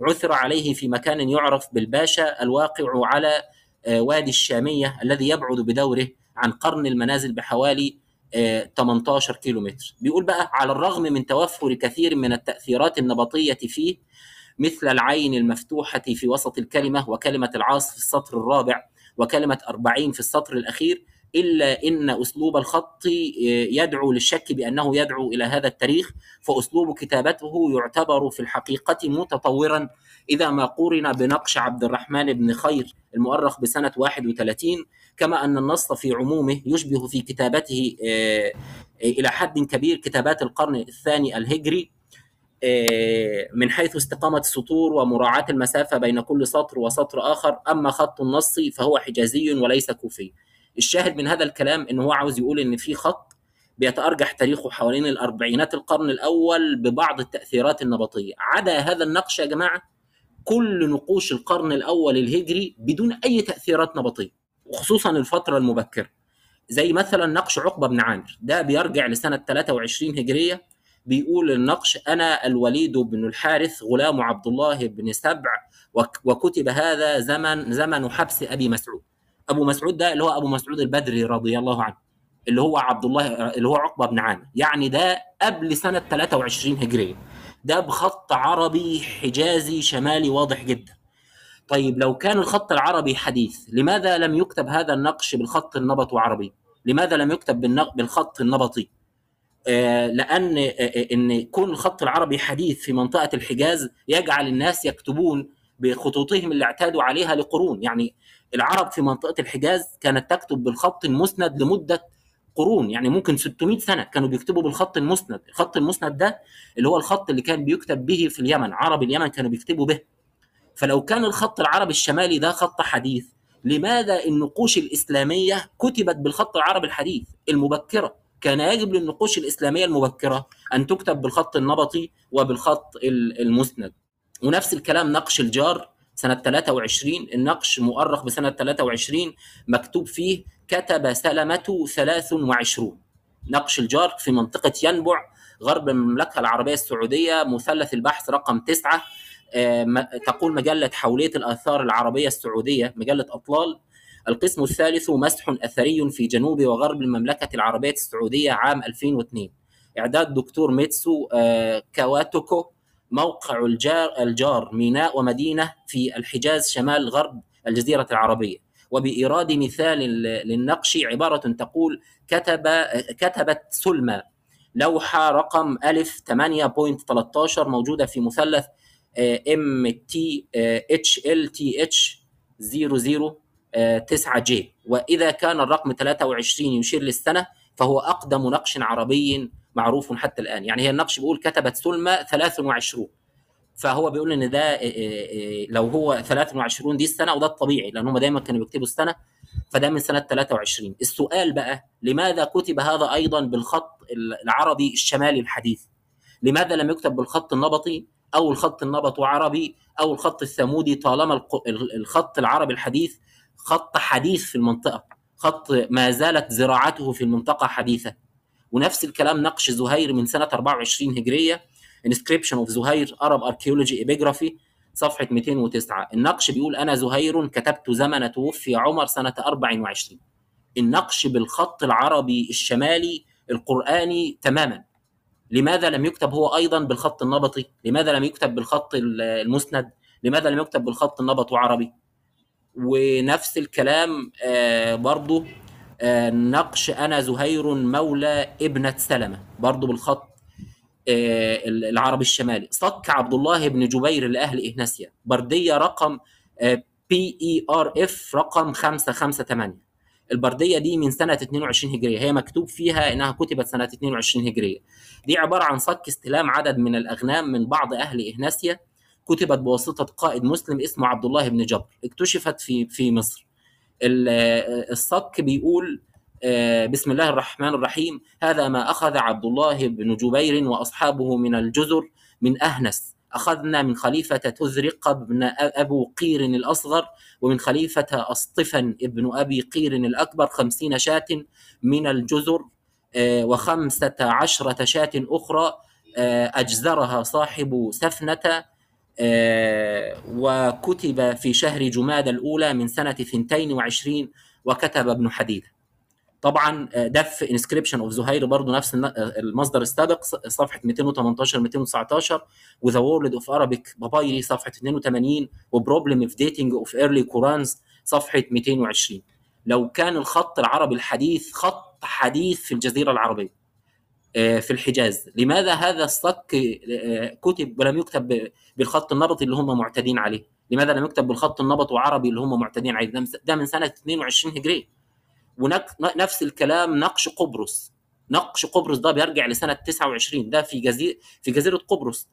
عثر عليه في مكان يعرف بالباشا الواقع على وادي الشامية الذي يبعد بدوره عن قرن المنازل بحوالي 18 آه، كيلومتر. بيقول بقى على الرغم من توفر كثير من التأثيرات النبطية فيه مثل العين المفتوحة في وسط الكلمة وكلمة العاص في السطر الرابع وكلمة أربعين في السطر الأخير إلا إن أسلوب الخط يدعو للشك بأنه يدعو إلى هذا التاريخ فأسلوب كتابته يعتبر في الحقيقة متطورا إذا ما قورن بنقش عبد الرحمن بن خير المؤرخ بسنة 31 كما أن النص في عمومه يشبه في كتابته آه، إلى حد كبير كتابات القرن الثاني الهجري آه، من حيث استقامة السطور ومراعاة المسافة بين كل سطر وسطر آخر أما خط النص فهو حجازي وليس كوفي. الشاهد من هذا الكلام ان هو عاوز يقول إن في خط بيتأرجح تاريخه حوالين الأربعينات القرن الأول ببعض التأثيرات النبطية. عدا هذا النقش يا جماعة؟ كل نقوش القرن الأول الهجري بدون أي تأثيرات نبطية وخصوصا الفترة المبكرة. زي مثلا نقش عقبة بن عامر ده بيرجع لسنة 23 هجرية بيقول النقش أنا الوليد بن الحارث غلام عبد الله بن سبع وكتب هذا زمن زمن حبس أبي مسعود. أبو مسعود ده اللي هو أبو مسعود البدري رضي الله عنه اللي هو عبد الله اللي هو عقبة بن عامر. يعني ده قبل سنة 23 هجرية. ده بخط عربي حجازي شمالي واضح جدا. طيب لو كان الخط العربي حديث لماذا لم يكتب هذا النقش بالخط النبطي عربي؟ لماذا لم يكتب بالخط النبطي؟ آه لأن آه, آه، إن كون الخط العربي حديث في منطقة الحجاز يجعل الناس يكتبون بخطوطهم اللي اعتادوا عليها لقرون. يعني العرب في منطقة الحجاز كانت تكتب بالخط المسند لمدة قرون يعني ممكن 600 سنة كانوا بيكتبوا بالخط المسند. الخط المسند ده اللي هو الخط اللي كان بيكتب به في اليمن عرب اليمن كانوا بيكتبوا به. فلو كان الخط العربي الشمالي ده خط حديث لماذا النقوش الإسلامية كتبت بالخط العربي الحديث المبكرة؟ كان يجب للنقوش الإسلامية المبكرة أن تكتب بالخط النبطي وبالخط المسند. ونفس الكلام نقش الجار سنة 23 النقش مؤرخ بسنة 23 مكتوب فيه كتب سلمة 23 نقش الجار في منطقة ينبع غرب المملكة العربية السعودية مثلث البحث رقم 9 آه، تقول مجلة حولية الآثار العربية السعودية مجلة أطلال. القسم الثالث مسح أثري في جنوب وغرب المملكة العربية السعودية عام 2002 إعداد دكتور ميتسو آه، كواتوكو موقع الجار, الجار ميناء ومدينة في الحجاز شمال غرب الجزيرة العربية. وبإيراد مثال للنقش عبارة تقول كتب كتبت سلمى لوحة رقم ألف 8.13 موجودة في مثلث ام تي اتش ال تي اتش 00 9 جي وإذا كان الرقم 23 يشير للسنة فهو أقدم نقش عربي معروف حتى الآن. يعني هي النقش بيقول كتبت سلمى 23 فهو بيقول إن ده لو هو 23 دي السنة وده الطبيعي لأن هم دايما كانوا بيكتبوا السنة فده من سنة 23 السؤال بقى لماذا كتب هذا أيضا بالخط العربي الشمالي الحديث؟ لماذا لم يكتب بالخط النبطي أو الخط النبط عربي أو الخط الثمودي طالما الخط العربي الحديث خط حديث في المنطقة خط ما زالت زراعته في المنطقة حديثة؟ ونفس الكلام نقش زهير من سنة 24 هجرية inscription of زهير Arab archaeology epigraphy صفحة 209 النقش بيقول أنا زهير كتبت زمن توفي عمر سنة 24 النقش بالخط العربي الشمالي القرآني تماما. لماذا لم يكتب هو أيضا بالخط النبطي؟ لماذا لم يكتب بالخط المسند؟ لماذا لم يكتب بالخط النبط عربي؟ ونفس الكلام آه برضو آه نقش أنا زهير مولى ابنة سلمة. برضو بالخط العربي الشمالي. صك عبد الله بن جبير لأهل اهنسيا بردية رقم PERF رقم 558 البردية دي من سنة 22 هجرية. هي مكتوب فيها إنها كتبت سنة 22 هجرية. دي عبارة عن صك استلام عدد من الأغنام من بعض أهل اهنسيا كتبت بواسطة قائد مسلم اسمه عبد الله بن جبر. اكتشفت في في مصر. الصك بيقول بسم الله الرحمن الرحيم. هذا ما أخذ عبد الله بن جبير وأصحابه من الجزر من أهنس. أخذنا من خليفة تزرق بن أبو قير الأصغر ومن خليفة أصطفن ابن أبي قير الأكبر خمسين شاة من الجزر وخمسة عشرة شاة أخرى أجزرها صاحب سفنة وكتب في شهر جماد الأولى من سنة 22 وكتب ابن حديد طبعا ده في inscription of زهير برضه نفس المصدر السابق صفحة 218 219 و The World of Arabic Papyri صفحة 82 و Problem of Dating of Early Qurans صفحة 220 لو كان الخط العربي الحديث خط حديث في الجزيرة العربية في الحجاز لماذا هذا الصك كتب ولم يكتب بالخط النبطي اللي هم معتادين عليه؟ لماذا لم يكتب بالخط النبط وعربي اللي هم معتادين عليه؟ ده من سنة 22 هجريه ونفس الكلام نقش قبرص. نقش قبرص ده بيرجع لسنة 29 ده في جزيره في جزيرة قبرص.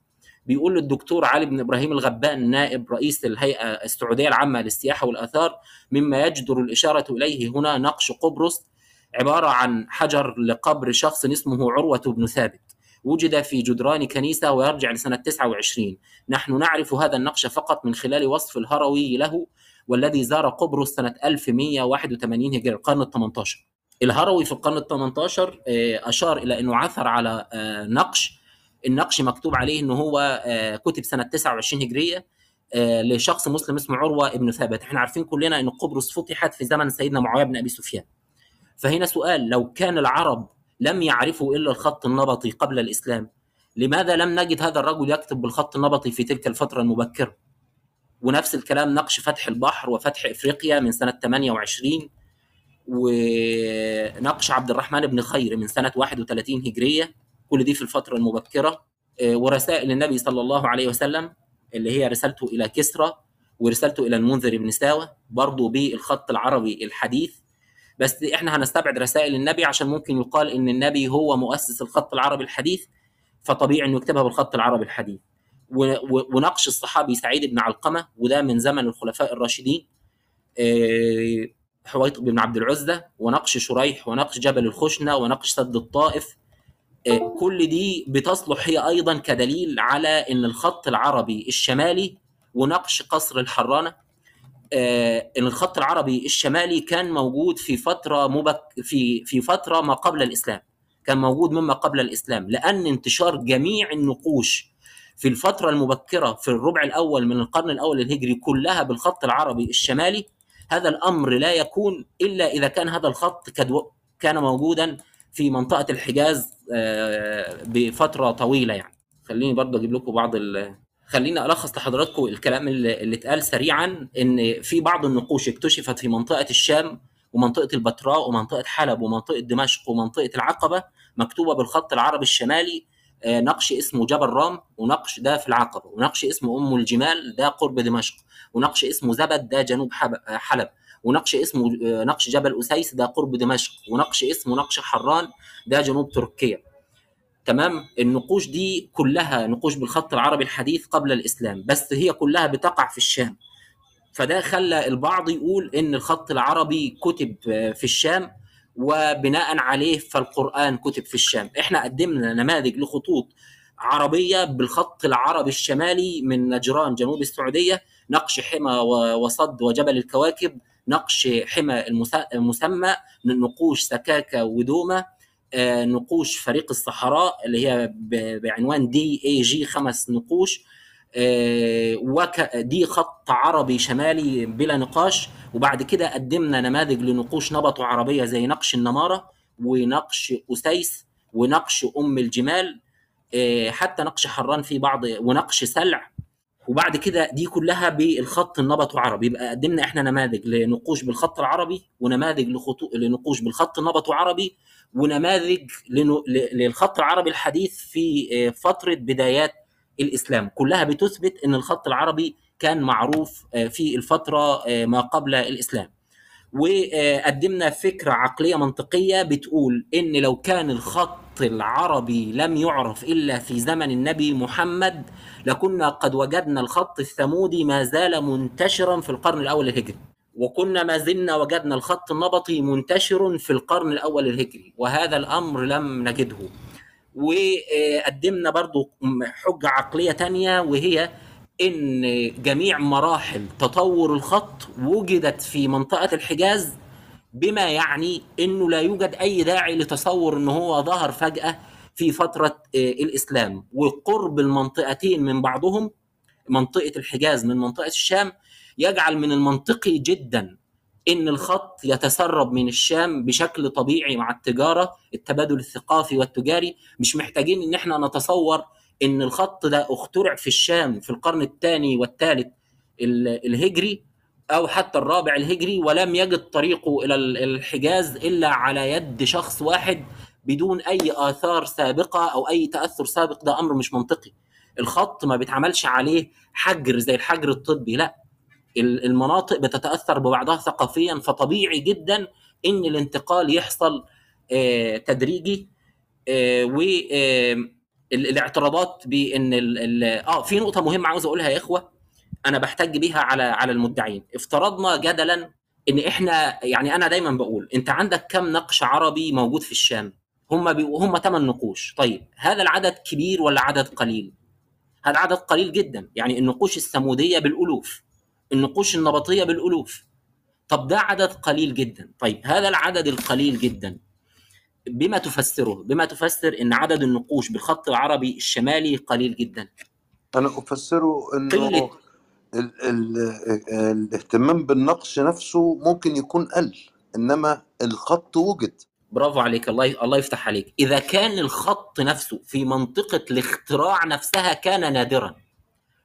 بيقول للدكتور علي بن إبراهيم الغبان نائب رئيس الهيئة السعودية العامة للسياحة والآثار مما يجدر الإشارة إليه هنا نقش قبرص عبارة عن حجر لقبر شخص اسمه عروة بن ثابت. وجد في جدران كنيسة ويرجع لسنة 29 نحن نعرف هذا النقش فقط من خلال وصف الهروي له والذي زار قبرص سنة 1181 هجري القرن ال 18 الهروي في القرن ال 18 أشار إلى أنه عثر على نقش. النقش مكتوب عليه أنه هو كتب سنة 29 هجرية لشخص مسلم اسمه عروة ابن ثابت. إحنا عارفين كلنا أن قبرص فتحت في زمن سيدنا معاوية بن أبي سفيان. فهنا سؤال لو كان العرب لم يعرفوا إلا الخط النبطي قبل الإسلام لماذا لم نجد هذا الرجل يكتب بالخط النبطي في تلك الفترة المبكرة؟ ونفس الكلام نقش فتح البحر وفتح إفريقيا من سنة 28 ونقش عبد الرحمن بن خير من سنة 31 هجرية. كل دي في الفترة المبكرة. ورسائل النبي صلى الله عليه وسلم اللي هي رسالته إلى كسرى ورسالته إلى المنذر بن ساوى برضه بالخط العربي الحديث. بس إحنا هنستبعد رسائل النبي عشان ممكن يقال إن النبي هو مؤسس الخط العربي الحديث فطبيعي إنه يكتبها بالخط العربي الحديث. ونقش الصحابي سعيد بن علقمة وده من زمن الخلفاء الراشدين حويطب بن عبد العزة ونقش شريح ونقش جبل الخشنة ونقش سد الطائف كل دي بتصلح هي أيضا كدليل على أن الخط العربي الشمالي ونقش قصر الحرانة أن الخط العربي الشمالي كان موجود في فترة مبك في في فترة ما قبل الإسلام كان موجود مما قبل الإسلام لأن انتشار جميع النقوش في الفترة المبكرة في الربع الأول من القرن الأول الهجري كلها بالخط العربي الشمالي هذا الأمر لا يكون إلا إذا كان هذا الخط كان موجودا في منطقة الحجاز بفترة طويلة يعني. خليني برضه أجيب لكم بعض خليني ألخص لحضراتكم الكلام اللي اتقال سريعا إن في بعض النقوش اكتشفت في منطقة الشام ومنطقة البتراء ومنطقة حلب ومنطقة دمشق ومنطقة العقبة مكتوبة بالخط العربي الشمالي آه، نقش اسمه جبل رام ونقش ده في العقبة ونقش اسمه أم الجمال ده قرب دمشق ونقش اسمه زبد ده جنوب حب- حلب ونقش اسمه آه، نقش جبل أسيس ده قرب دمشق ونقش اسمه نقش حران ده جنوب تركيا. تمام؟ النقوش دي كلها نقوش بالخط العربي الحديث قبل الإسلام بس هي كلها بتقع في الشام. فده خلى البعض يقول إن الخط العربي كتب آه، في الشام وبناء عليه فالقرآن كتب في الشام. إحنا قدمنا نماذج لخطوط عربية بالخط العربي الشمالي من نجران جنوب السعودية نقش حمى وصد وجبل الكواكب نقش حمى المس- المسمى نقوش سكاكة ودومة آه، نقوش فريق الصحراء اللي هي بعنوان دي اي جي خمس نقوش. دي خط عربي شمالي بلا نقاش وبعد كده قدمنا نماذج لنقوش نبطوا عربية زي نقش النمارة ونقش أسيس ونقش أم الجمال آه، حتى نقش حران في بعض ونقش سلع. وبعد كده دي كلها بالخط النبط عربي يبقى قدمنا إحنا نماذج لنقوش بالخط العربي ونماذج لخطو... لنقوش بالخط النبط عربي ونماذج لنو... ل- للخط العربي الحديث في آه، فترة بدايات الإسلام. كلها بتثبت إن الخط العربي كان معروف آه، في الفترة آه، ما قبل الإسلام. وقدمنا فكرة عقلية منطقية بتقول إن لو كان الخط العربي لم يعرف إلا في زمن النبي محمد لكنا قد وجدنا الخط الثمودي ما زال منتشرا في القرن الأول الهجري. وكنا ما زلنا وجدنا الخط النبطي منتشر في القرن الأول الهجري. وهذا الأمر لم نجده. وقدمنا برضو حجة عقلية تانية وهي إن جميع مراحل تطور الخط وجدت في منطقة الحجاز بما يعني إنه لا يوجد أي داعي لتصور إن هو ظهر فجأة في فترة آه، الإسلام. وقرب المنطقتين من بعضهم منطقة الحجاز من منطقة الشام يجعل من المنطقي جدا إن الخط يتسرب من الشام بشكل طبيعي مع التجارة التبادل الثقافي والتجاري. مش محتاجين إن إحنا نتصور إن الخط ده اخترع في الشام في القرن الثاني والثالث ال- الهجري أو حتى الرابع الهجري ولم يجد طريقه إلى ال- الحجاز إلا على يد شخص واحد بدون أي آثار سابقة أو أي تأثر سابق. ده أمر مش منطقي. الخط ما بيتعملش عليه حجر زي الحجر الطبي لا. المناطق بتتأثر ببعضها ثقافيا فطبيعي جدا إن الانتقال يحصل آه، تدريجي والاعتراضات بإن ال- آه في نقطة مهمة عاوز أقولها يا إخوة أنا بحتج بيها على على المدعين. افترضنا جدلا إن إحنا يعني أنا دايما بقول أنت عندك كم نقش عربي موجود في الشام؟ هم. هم 8 نقوش. طيب هذا العدد كبير ولا عدد قليل؟ هذا عدد قليل جدا. يعني النقوش الثموديه بالألوف. النقوش النبطية بالألوف. طب ده عدد قليل جدا. طيب هذا العدد القليل جدا بما تفسره؟ بما تفسر إن عدد النقوش بالخط العربي الشمالي قليل جدا. أنا أفسره إنه قلة. ال ال الاهتمام بالنقش نفسه ممكن يكون قل إنما الخط وجد. برافو عليك. الله الله يفتح عليك. إذا كان الخط نفسه في منطقة الاختراع نفسها كان نادرا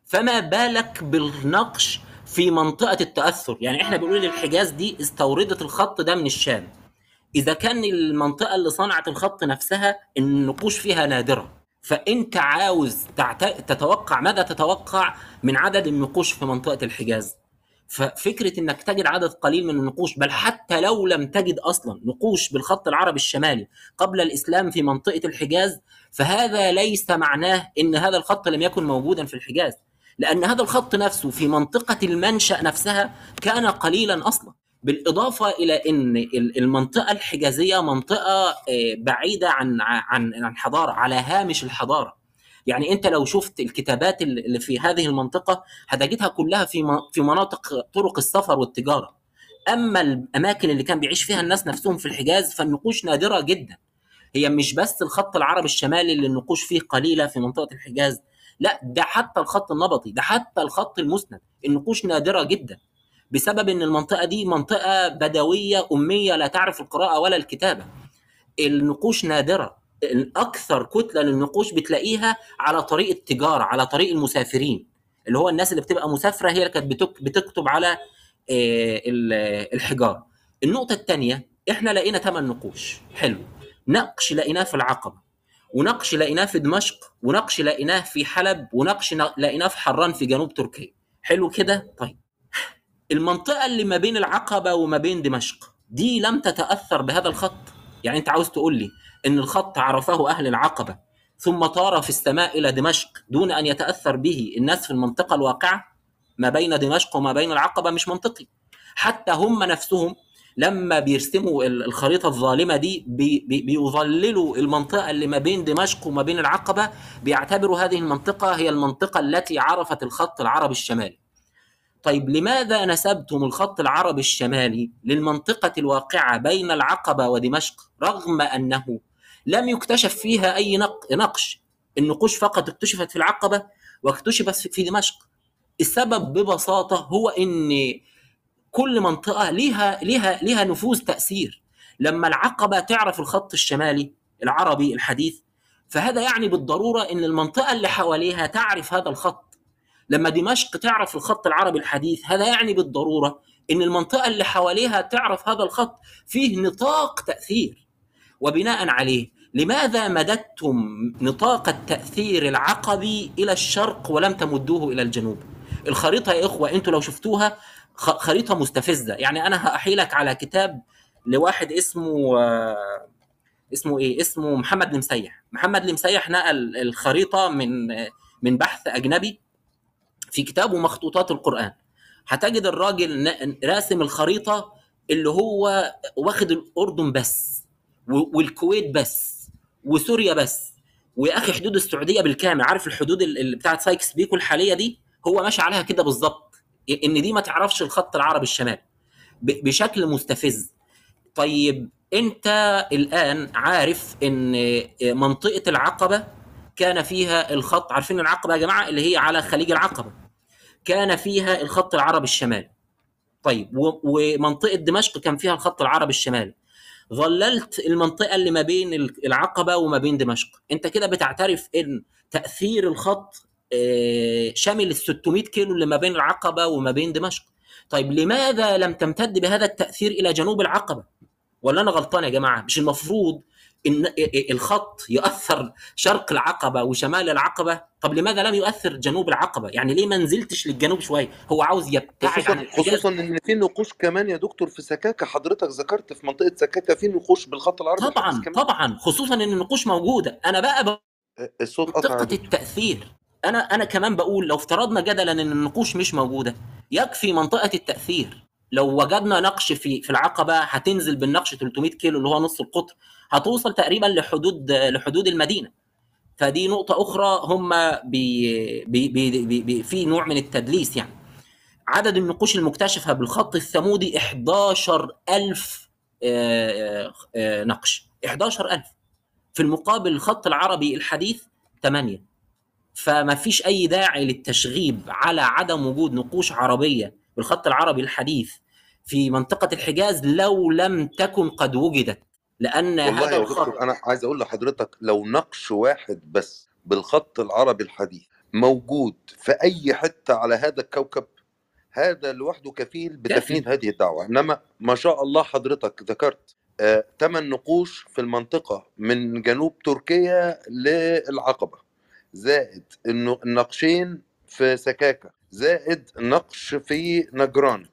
فما بالك بالنقش في منطقة التأثر. يعني إحنا بنقول الحجاز دي استوردت الخط ده من الشام. إذا كان المنطقة اللي صنعت الخط نفسها النقوش فيها نادرة. فأنت عاوز تتوقع ماذا تتوقع من عدد النقوش في منطقة الحجاز؟ ففكرة إنك تجد عدد قليل من النقوش بل حتى لو لم تجد أصلا نقوش بالخط العربي الشمالي قبل الإسلام في منطقة الحجاز فهذا ليس معناه إن هذا الخط لم يكن موجودا في الحجاز. لأن هذا الخط نفسه في منطقة المنشأ نفسها كان قليلا أصلا. بالإضافة إلى إن ال- المنطقة الحجازية منطقة آه، بعيدة عن عن عن حضارة على هامش الحضارة. يعني أنت لو شفت الكتابات اللي في هذه المنطقة هتجدها كلها في في مناطق طرق السفر والتجارة. أما الأماكن اللي كان بيعيش فيها الناس نفسهم في الحجاز فالنقوش نادرة جدا. هي مش بس الخط العربي الشمالي اللي النقوش فيه قليلة في منطقة الحجاز لا ده حتى الخط النبطي ده حتى الخط المسند النقوش نادرة جدا بسبب إن المنطقة دي منطقة بدوية أمية لا تعرف القراءة ولا الكتابة. النقوش نادرة الأكثر كتلة للنقوش بتلاقيها على طريق التجارة على طريق المسافرين اللي هو الناس اللي بتبقى مسافرة هي اللي كانت بتك- بتكتب على آه، ال- الحجارة. النقطة الثانية إحنا لقينا ثمان نقوش حلو نقش لقيناه في العقبة. ونقش لقيناه في دمشق ونقش لقيناه في حلب ونقش لقيناه في حران في جنوب تركيا. حلو كده؟ طيب. المنطقة اللي ما بين العقبة وما بين دمشق دي لم تتأثر بهذا الخط؟ يعني أنت عاوز تقول لي إن الخط عرفه أهل العقبة ثم طار في السماء إلى دمشق دون أن يتأثر به الناس في المنطقة الواقعة؟ ما بين دمشق وما بين العقبة مش منطقي. حتى هم نفسهم لما بيرسموا الخريطة الظالمة دي بي بي بيظللوا المنطقة اللي ما بين دمشق وما بين العقبة بيعتبروا هذه المنطقة هي المنطقة التي عرفت الخط العربي الشمالي. طيب لماذا نسبتم الخط العربي الشمالي للمنطقة الواقعة بين العقبة ودمشق رغم أنه لم يكتشف فيها أي نقش النقوش فقط اكتشفت في العقبة واكتشفت في دمشق. السبب ببساطة هو ان كل منطقة ليها ليها ليها نفوذ تأثير. لما العقبة تعرف الخط الشمالي العربي الحديث فهذا يعني بالضرورة إن المنطقة اللي حواليها تعرف هذا الخط. لما دمشق تعرف الخط العربي الحديث هذا يعني بالضرورة إن المنطقة اللي حواليها تعرف هذا الخط فيه نطاق تأثير. وبناء عليه لماذا مددتم نطاق التأثير العقبي إلى الشرق ولم تمدوه إلى الجنوب؟ الخريطة يا إخوة أنتوا لو شفتوها خريطة مستفزة. يعني أنا هاحيلك على كتاب لواحد اسمه اسمه إيه؟ اسمه محمد المسيح. محمد المسيح نقل الخريطة من من بحث أجنبي في كتابه مخطوطات القرآن. هتجد الراجل راسم الخريطة اللي هو واخد الأردن بس والكويت بس وسوريا بس ويا أخي حدود السعودية بالكامل. عارف الحدود اللي بتاعت سايكس بيكو الحالية دي؟ هو ماشي عليها كده بالظبط. إن دي ما تعرفش الخط العربي الشمالي بشكل مستفز. طيب أنت الآن عارف إن منطقة العقبة كان فيها الخط عارفين العقبة يا جماعة؟ اللي هي على خليج العقبة. كان فيها الخط العربي الشمالي طيب ومنطقة دمشق كان فيها الخط العربي الشمالي ظللت المنطقة اللي ما بين العقبة وما بين دمشق. أنت كده بتعترف إن تأثير الخط شامل ال 600 كيلو اللي ما بين العقبة وما بين دمشق. طيب لماذا لم تمتد بهذا التأثير إلى جنوب العقبة؟ ولا أنا غلطان يا جماعة؟ مش المفروض إن الخط يؤثر شرق العقبة وشمال العقبة؟ طب لماذا لم يؤثر جنوب العقبة؟ يعني ليه ما نزلتش للجنوب شوية؟ هو عاوز يبتعد خصوصا عن خصوصا إن في نقوش كمان يا دكتور في سكاكه حضرتك ذكرت في منطقة سكاكه في نقوش بالخط العربي. طبعا طبعا. خصوصا إن النقوش موجودة. أنا بقى الصوت قطع. التأثير. أنا أنا كمان بقول لو افترضنا جدلا إن النقوش مش موجودة يكفي منطقة التأثير. لو وجدنا نقش في في العقبة هتنزل بالنقش 300 كيلو اللي هو نص القطر هتوصل تقريبا لحدود لحدود المدينة. فدي نقطة أخرى هم بي بي بي بي بي في نوع من التدليس يعني. عدد النقوش المكتشفة بالخط الثمودي 11000 نقش. 11000 في المقابل الخط العربي الحديث 8 فما فيش أي داعي للتشغيب على عدم وجود نقوش عربية بالخط العربي الحديث في منطقة الحجاز لو لم تكن قد وجدت لأن والله هذا الخط أنا عايز أقول لحضرتك لو نقش واحد بس بالخط العربي الحديث موجود في أي حتة على هذا الكوكب هذا لوحده كفيل بتفنيد هذه الدعوة. إنما ما شاء الله حضرتك ذكرت ثمان نقوش في المنطقة من جنوب تركيا للعقبة. زائد انه النقشين في سكاكا زائد نقش في نجران.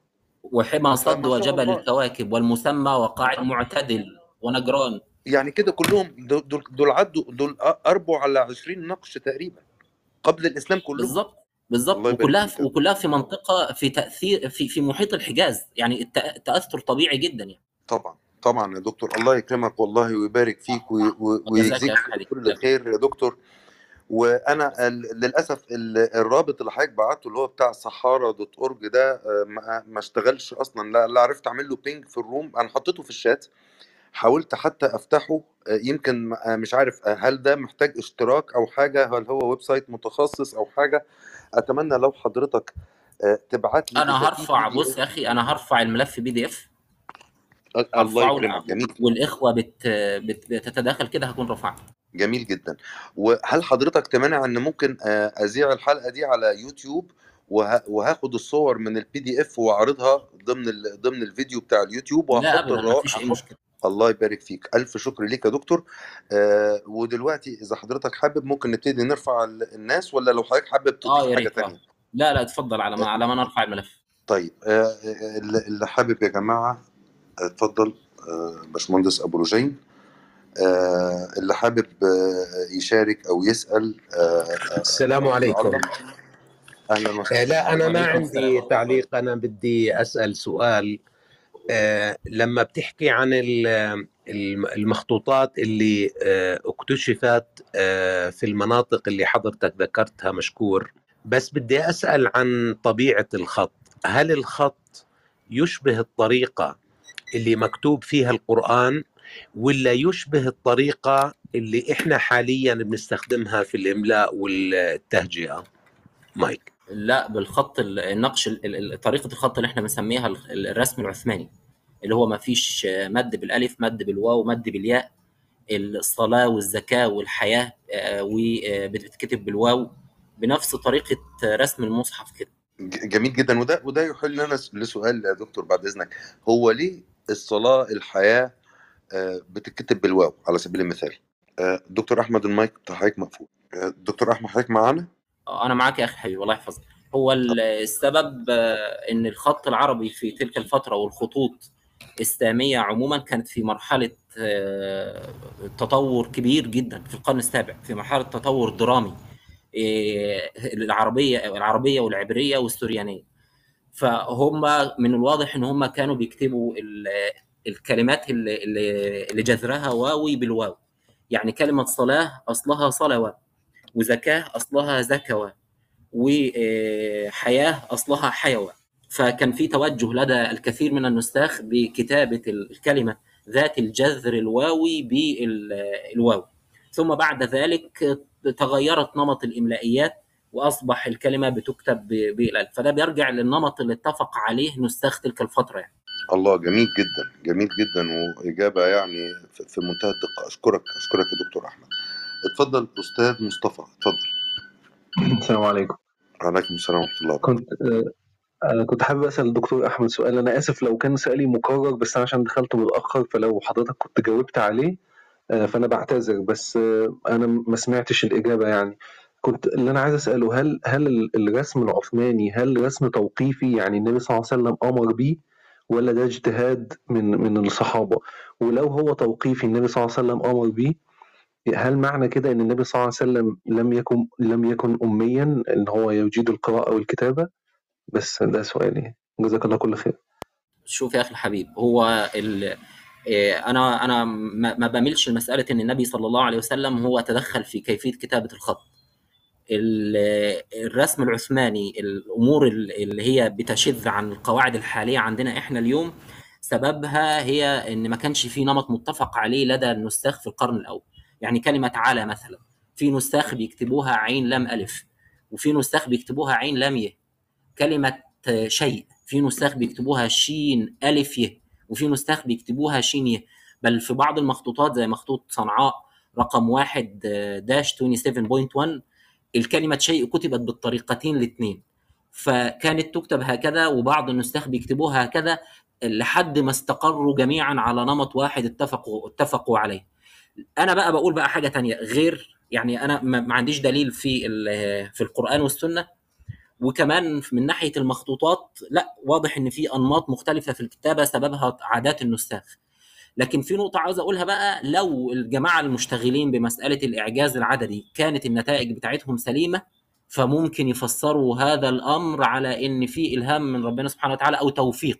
وحمى صد وجبل. الكواكب والمسمى وقاع معتدل ونجران. يعني كده كلهم دول دول- دول عدوا دول قربوا على 20 نقش تقريبا قبل الإسلام كله. بالظبط بالظبط وكلها فيك. وكلها في منطقة في تاثير في في محيط الحجاز. يعني التاثر طبيعي جدا يعني. طبعا. طبعا يا دكتور. الله يكرمك والله ويبارك فيك وي- وي- وجزاك ويجزيك كل خير. خير يا دكتور. وأنا للأسف ال- الرابط اللي حضرتك بعته اللي هو بتاع صحارى dot org ده آه، ما ما اشتغلش أصلا لا, لا عرفت أعمل له pin في ال room أنا حطيته في الشات حاولت حتى أفتحه آه، يمكن آه، مش عارف آه، هل ده محتاج اشتراك أو حاجة هل هو website متخصص أو حاجة أتمنى لو حضرتك آه، تبعت لي أنا هرفع. بص يا أخي أنا هرفع الملف PDF الله يكرمك جميل والإخوة بت... بت... بتتداخل كده هكون رفعته جميل جدا. وهل حضرتك تمانع إن ممكن آه، أذيع الحلقة دي على يوتيوب وه- وهاخد الصور من ال PDF وأعرضها ضمن. ضمن الفيديو بتاع اليوتيوب وهحط مشكلة. الله يبارك فيك. ألف شكر ليك يا دكتور. آه ودلوقتي إذا حضرتك حابب ممكن نبتدي نرفع ال- الناس ولا لو حضرتك حابب تضيف حاجة ريت تانية؟ آه لا لا اتفضل على ما على ما نرفع الملف. طيب آه اللي اللي حابب يا جماعة اتفضل آه باشمهندس أبو رجين. آه اللي حابب آه يشارك أو يسأل آه آه، السلام عليكم. آه، وسهلا. لا أنا ما عندي تعليق. أنا بدي أسأل سؤال. آه، لما بتحكي عن ال- الم- المخطوطات اللي آه، اكتشفت آه، في المناطق اللي حضرتك ذكرتها مشكور بس بدي أسأل عن طبيعة الخط. هل الخط يشبه الطريقة اللي مكتوب فيها القرآن ولا يشبه الطريقة اللي إحنا حاليا بنستخدمها في الإملاء والتهجئة؟ مايك. لا بالخط ال- النقش ال- ال- طريقة الخط اللي إحنا بنسميها ال- الرسم العثماني اللي هو ما فيش مد بالألف مد بالواو مد بالياء. الصلاة والزكاة والحياة آه، وبتتكتب بالواو بنفس طريقة رسم المصحف كده. جميل جدا. وده وده يحل لنا لسؤال يا دكتور بعد إذنك. هو ليه الصلاة الحياة آه، بتتكتب بالواو على سبيل المثال. آه، دكتور أحمد المايك بتاع حضرتك مقفول. آه، دكتور أحمد حضرتك معانا؟ آه، أنا معاك يا أخي حبيبي الله يحفظك. هو ال- السبب آه، إن الخط العربي في تلك الفترة والخطوط الساميه عموما كانت في مرحلة آه، تطور كبير جدا في القرن السابع في مرحلة تطور درامي آه، العربية العربية والعبرية والسوريانية. فهم من الواضح إن هم كانوا بيكتبوا الكلمات اللي, اللي جذرها واوي بالواو. يعني كلمة صلاة أصلها صلوة وزكاة أصلها زكوة وحياه أصلها حيوة. فكان في توجه لدى الكثير من النساخ بكتابة الكلمة ذات الجذر الواوي بالواو ثم بعد ذلك تغيرت نمط الإملائيات وأصبح الكلمة بتكتب بالالف فده بيرجع للنمط اللي اتفق عليه نساخ تلك الفترة يعني. الله جميل جدا جميل جدا وإجابة يعني في منتهى الدقة. أشكرك أشكرك يا دكتور أحمد. اتفضل أستاذ مصطفى اتفضل. السلام عليكم. عليكم السلام ورحمة الله كنت آه، آه، كنت حابب أسأل الدكتور أحمد سؤال. أنا آسف لو كان سؤالي مكرر بس أنا عشان دخلت متأخر فلو حضرتك كنت جاوبت عليه آه، فأنا بعتذر. بس أنا ما سمعتش الإجابة يعني. كنت اللي أنا عايز أسأله هل هل ال- الرسم العثماني هل رسم توقيفي يعني النبي صلى الله عليه وسلم أمر بيه؟ ولا ده اجتهاد من من الصحابة؟ ولو هو توقيفي النبي صلى الله عليه وسلم أمر بيه هل معنى كده إن النبي صلى الله عليه وسلم لم يكن لم يكن اميا إن هو يجيد القراءة والكتابة؟ بس ده سؤالي جزاك الله كل خير. شوف يا أخي الحبيب هو ال... إيه، أنا أنا ما بميلش لمسألة إن النبي صلى الله عليه وسلم هو تدخل في كيفية كتابة الخط. ال- الرسم العثماني الأمور ال- اللي هي بتشذ عن القواعد الحالية عندنا إحنا اليوم سببها هي إن ما كانش في نمط متفق عليه لدى النساخ في القرن الأول. يعني كلمة على مثلا في نساخ بيكتبوها عين لام ألف وفي نساخ بيكتبوها عين لام ي. كلمة شيء في نساخ بيكتبوها شين ألف ي وفي نساخ بيكتبوها شين ي. بل في بعض المخطوطات زي مخطوط صنعاء رقم واحد داش 27.1 الكلمة شيء كتبت بالطريقتين الاثنين. فكانت تكتب هكذا وبعض النساخ بيكتبوها هكذا لحد ما استقروا جميعا على نمط واحد اتفقوا اتفقوا عليه. أنا بقى بقول بقى حاجة تانية غير يعني أنا ما عنديش دليل في في القرآن والسنة. وكمان من ناحية المخطوطات لا واضح إن في أنماط مختلفة في الكتابة سببها عادات النساخ. لكن في نقطة عاوز أقولها بقى لو الجماعة المشتغلين بمسألة الإعجاز العددي كانت النتائج بتاعتهم سليمة فممكن يفسروا هذا الأمر على إن في إلهام من ربنا سبحانه وتعالى أو توفيق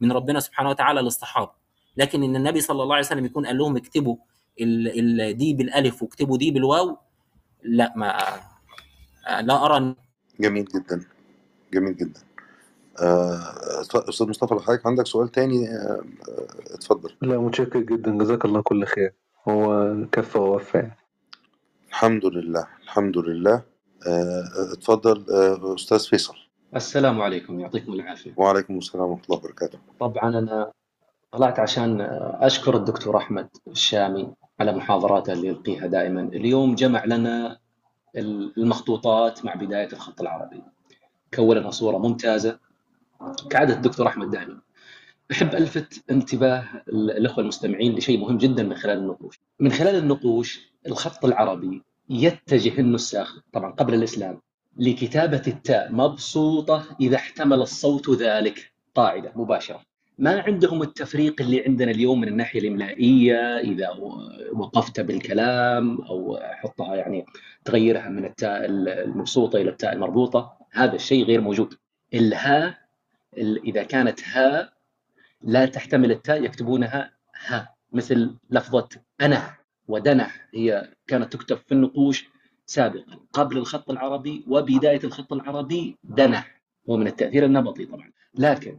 من ربنا سبحانه وتعالى للصحابة. لكن إن النبي صلى الله عليه وسلم يكون قال لهم اكتبوا ال ال دي بالألف واكتبوا دي بالواو لا ما لا أرى جميل جدا. جميل جدا. آه، أستاذ مصطفى لو حضرتك عندك سؤال تاني آه، آه، اتفضل. لا متشكر جدا جزاك الله كل خير. هو كفى ووفى. يعني. الحمد لله الحمد لله. آه، اتفضل آه، أستاذ فيصل. السلام عليكم يعطيكم العافية. وعليكم السلام ورحمة الله وبركاته. طبعا أنا طلعت عشان أشكر الدكتور أحمد الشامي على محاضراته اللي يلقيها دائما. اليوم جمع لنا المخطوطات مع بداية الخط العربي. كون لنا صورة ممتازة كعادة الدكتور أحمد دائما أحب ألفت انتباه الأخوة المستمعين لشيء مهم جدا من خلال النقوش. من خلال النقوش الخط العربي يتجه النساخ طبعا قبل الإسلام لكتابة التاء مبسوطة إذا احتمل الصوت ذلك قاعدة مباشرة. ما عندهم التفريق اللي عندنا اليوم من الناحية الإملائية إذا وقفت بالكلام أو حطها يعني تغيرها من التاء المبسوطة إلى التاء المربوطة هذا الشيء غير موجود. الهاء إذا كانت هاء لا تحتمل التاء يكتبونها ها مثل لفظة أنا ودنح هي كانت تكتب في النقوش سابقا. قبل الخط العربي وبداية الخط العربي دنح هو من التأثير النبطي طبعا. لكن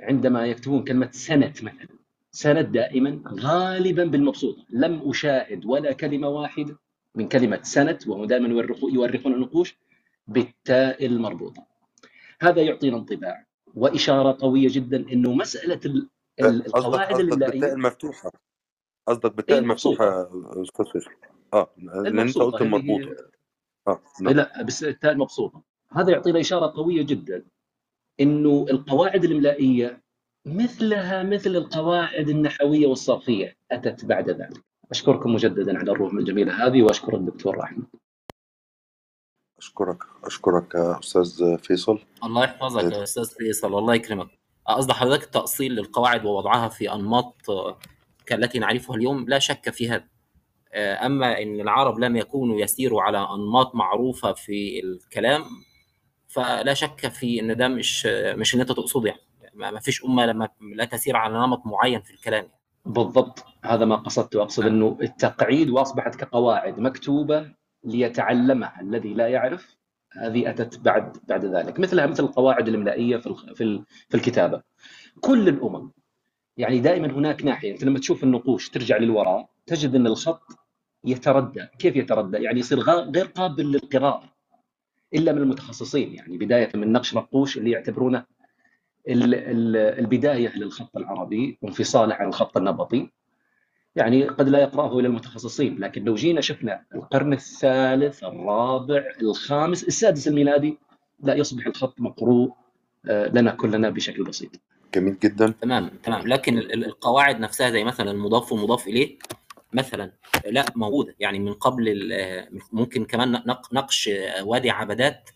عندما يكتبون كلمة سنة مثلا سنة دائما غالبا بالمبسوطة لم أشاهد ولا كلمة واحدة من كلمة سنة وهم دائما يورخون النقوش بالتاء المربوطة. هذا يعطينا انطباع وإشارة قوية جدا إنه مسألة القواعد بالتاء المفتوحه قصدك بالتاء المفتوحه أستاذ فيصل آه لأن أنت قلت المربوطه آه نعم. لا بس التاء المبسوطه هذا يعطينا إشارة قوية جدا إنه القواعد الاملائيه مثلها مثل القواعد النحوية والصرفية أتت بعد ذلك. أشكركم مجددا على الروح الجميله هذه وأشكر الدكتور احمد أشكرك أشكرك يا أستاذ فيصل. الله يحفظك يا أستاذ فيصل الله يكرمك. قصد حضرتك التاصيل للقواعد ووضعها في أنماط كالتي نعرفها اليوم لا شك في هذا أما إن العرب لم يكونوا يسيروا على أنماط معروفة في الكلام فلا شك في إن ده مش مش إن أنت تقصده يعني. ما فيش أمة لما لا تسير على نمط معين في الكلام يعني. بالضبط هذا ما قصدته أقصد إنه التقعيد وأصبحت كقواعد مكتوبة ليتعلمها الذي لا يعرف هذه أتت بعد بعد ذلك. مثلها مثل القواعد الاملائيه في في في الكتابة. كل الأمم يعني دائما هناك ناحية أنت لما تشوف النقوش ترجع للوراء تجد أن الخط يتردى. كيف يتردى؟ يعني يصير غير قابل للقراءه إلا من المتخصصين. يعني بداية من نقش نقوش اللي يعتبرونه البداية للخط العربي وانفصاله عن الخط النبطي. يعني قد لا يقرأه إلى المتخصصين لكن لو جينا شفنا القرن الثالث الرابع الخامس السادس الميلادي لا يصبح الخط مقروء آه، لنا كلنا بشكل بسيط. جميل جدا. تمام تمام. لكن القواعد نفسها زي مثلا المضاف والمضاف إليه مثلا لا موجودة. يعني من قبل ممكن كمان نقش وادي عبدات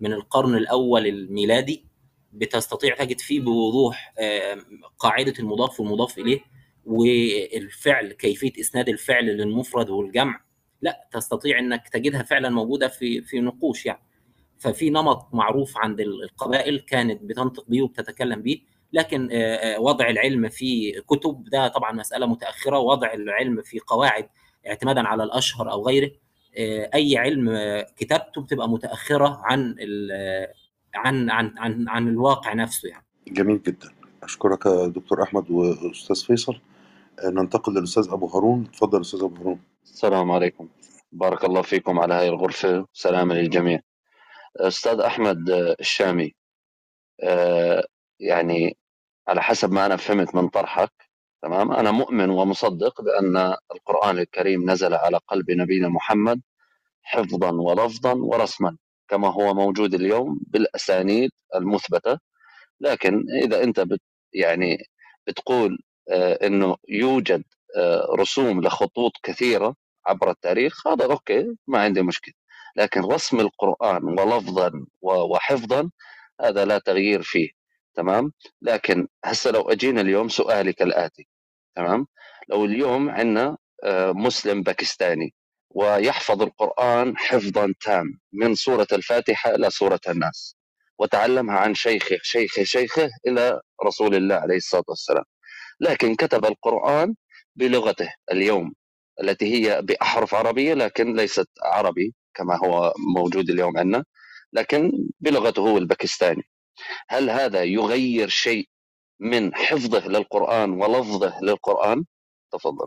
من القرن الأول الميلادي بتستطيع تجد فيه بوضوح آه، قاعدة المضاف والمضاف إليه. والفعل كيفية إسناد الفعل للمفرد والجمع لا تستطيع إنك تجدها فعلا موجودة في في نقوش يعني. ففي نمط معروف عند القبائل كانت بتنطق بيه وبتتكلم بيه لكن وضع العلم في كتب ده طبعا مسألة متأخرة وضع العلم في قواعد اعتمادا على الأشهر أو غيره أي علم كتابته بتبقى متأخرة عن عن عن عن, عن الواقع نفسه يعني. جميل جدا. أشكرك دكتور أحمد وأستاذ فيصل. ننتقل للأستاذ أبو هارون. تفضل أستاذ أبو هارون. السلام عليكم. بارك الله فيكم على هذه الغرفة. سلام للجميع. أستاذ أحمد الشامي آه، يعني على حسب ما أنا فهمت من طرحك تمام؟ أنا مؤمن ومصدق بأن القرآن الكريم نزل على قلب نبينا محمد حفظا ولفظا ورسما كما هو موجود اليوم بالأسانيد المثبتة. لكن إذا أنت بت يعني بتقول إنه يوجد آه، رسوم لخطوط كثيرة عبر التاريخ هذا أوكي ما عندي مشكلة. لكن رسم القرآن ولفظا وحفظا هذا لا تغيير فيه تمام؟ لكن هسه لو أجينا اليوم سؤالي كالاتي تمام؟ لو اليوم عندنا آه، مسلم باكستاني ويحفظ القرآن حفظا تام من سورة الفاتحة إلى سورة الناس وتعلمها عن شيخه شيخه شيخه إلى رسول الله عليه الصلاة والسلام لكن كتب القرآن بلغته اليوم التي هي بأحرف عربية لكن ليست عربي كما هو موجود اليوم عندنا لكن بلغته هو الباكستاني هل هذا يغير شيء من حفظه للقرآن ولفظه للقرآن تفضل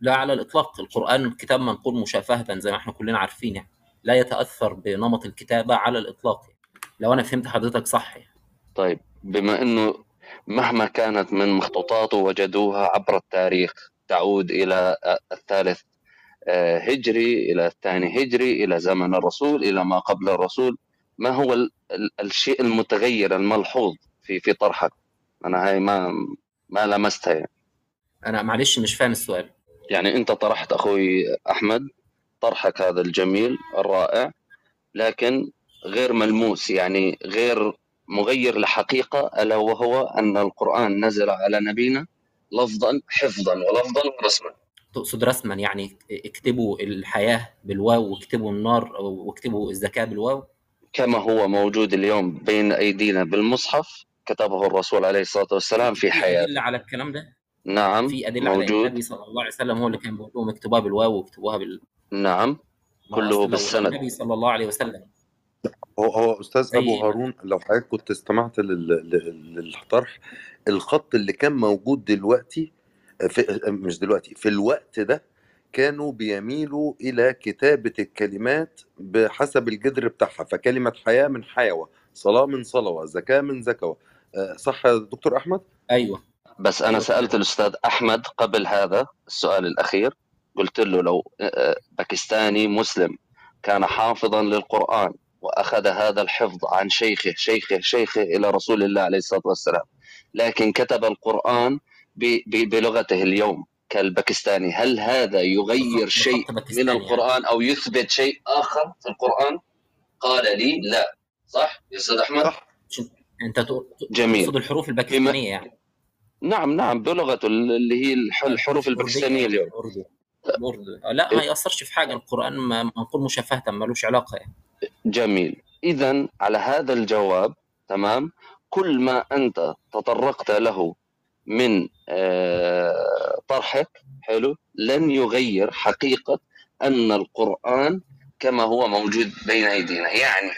لا على الإطلاق القرآن كتاب منقول مشافهة زي ما إحنا كلنا عارفين يعني لا يتأثر بنمط الكتابة على الإطلاق يعني. لو أنا فهمت حضرتك صح يعني. طيب بما أنه مهما كانت من مخطوطاته وجدوها عبر التاريخ تعود إلى الثالث آه، هجري إلى الثاني هجري إلى زمن الرسول إلى ما قبل الرسول. ما هو الشيء المتغير الملحوظ في في طرحك؟ أنا هاي ما ما لمستها يعني. أنا معلش مش فاهم السؤال. يعني أنت طرحت أخوي أحمد طرحك هذا الجميل الرائع لكن غير ملموس يعني غير مغير لحقيقة ألا وهو أن القرآن نزل على نبينا لفظا حفظا ولفظا رسما تقصد رسما يعني اكتبوا الحياة بالواو واكتبوا النار واكتبوا الزكاة بالواو؟ كما هو موجود اليوم بين أيدينا بالمصحف كتبه الرسول عليه الصلاة والسلام في حياته. أدلة على الكلام ده؟ نعم في على ان موجود. النبي صلى الله عليه وسلم هو اللي كان بيقول لهم اكتبوها بالواو واكتبوها بال نعم كله بالسند. النبي صلى الله عليه وسلم. هو هو أستاذ أبو زي هارون لو حضرتك كنت استمعت لل- لل- للطرح الخط اللي كان موجود دلوقتي في مش دلوقتي في الوقت ده كانوا بيميلوا إلى كتابة الكلمات بحسب الجذر بتاعها فكلمة حياة من حيوة صلاة من صلوة زكاة من زكوة. آه، صح يا دكتور أحمد؟ أيوه. بس أنا أيوه. سألت الأستاذ أحمد قبل هذا السؤال الأخير قلت له لو آه، باكستاني مسلم كان حافظا للقرآن وأخذ هذا الحفظ عن شيخه شيخه شيخه إلى رسول الله عليه الصلاة والسلام. لكن كتب القرآن ب- ب- بلغته اليوم كالباكستاني. هل هذا يغير شيء من القرآن أو يثبت شيء آخر في القرآن؟ قال لي لا. صح يا أستاذ أحمد؟ صح. تق- جميل. تقصد الحروف بما الباكستانية يعني. نعم نعم بلغته اللي هي الح- الحروف يعني اليوم. الأردو لا ما يأثرش في حاجة. القرآن ما- منقول مشافهة ملوش علاقة يعني. جميل. اذا على هذا الجواب تمام؟ كل ما أنت تطرقت له من آه، طرحك حلو لن يغير حقيقة أن القرآن كما هو موجود بين أيدينا. يعني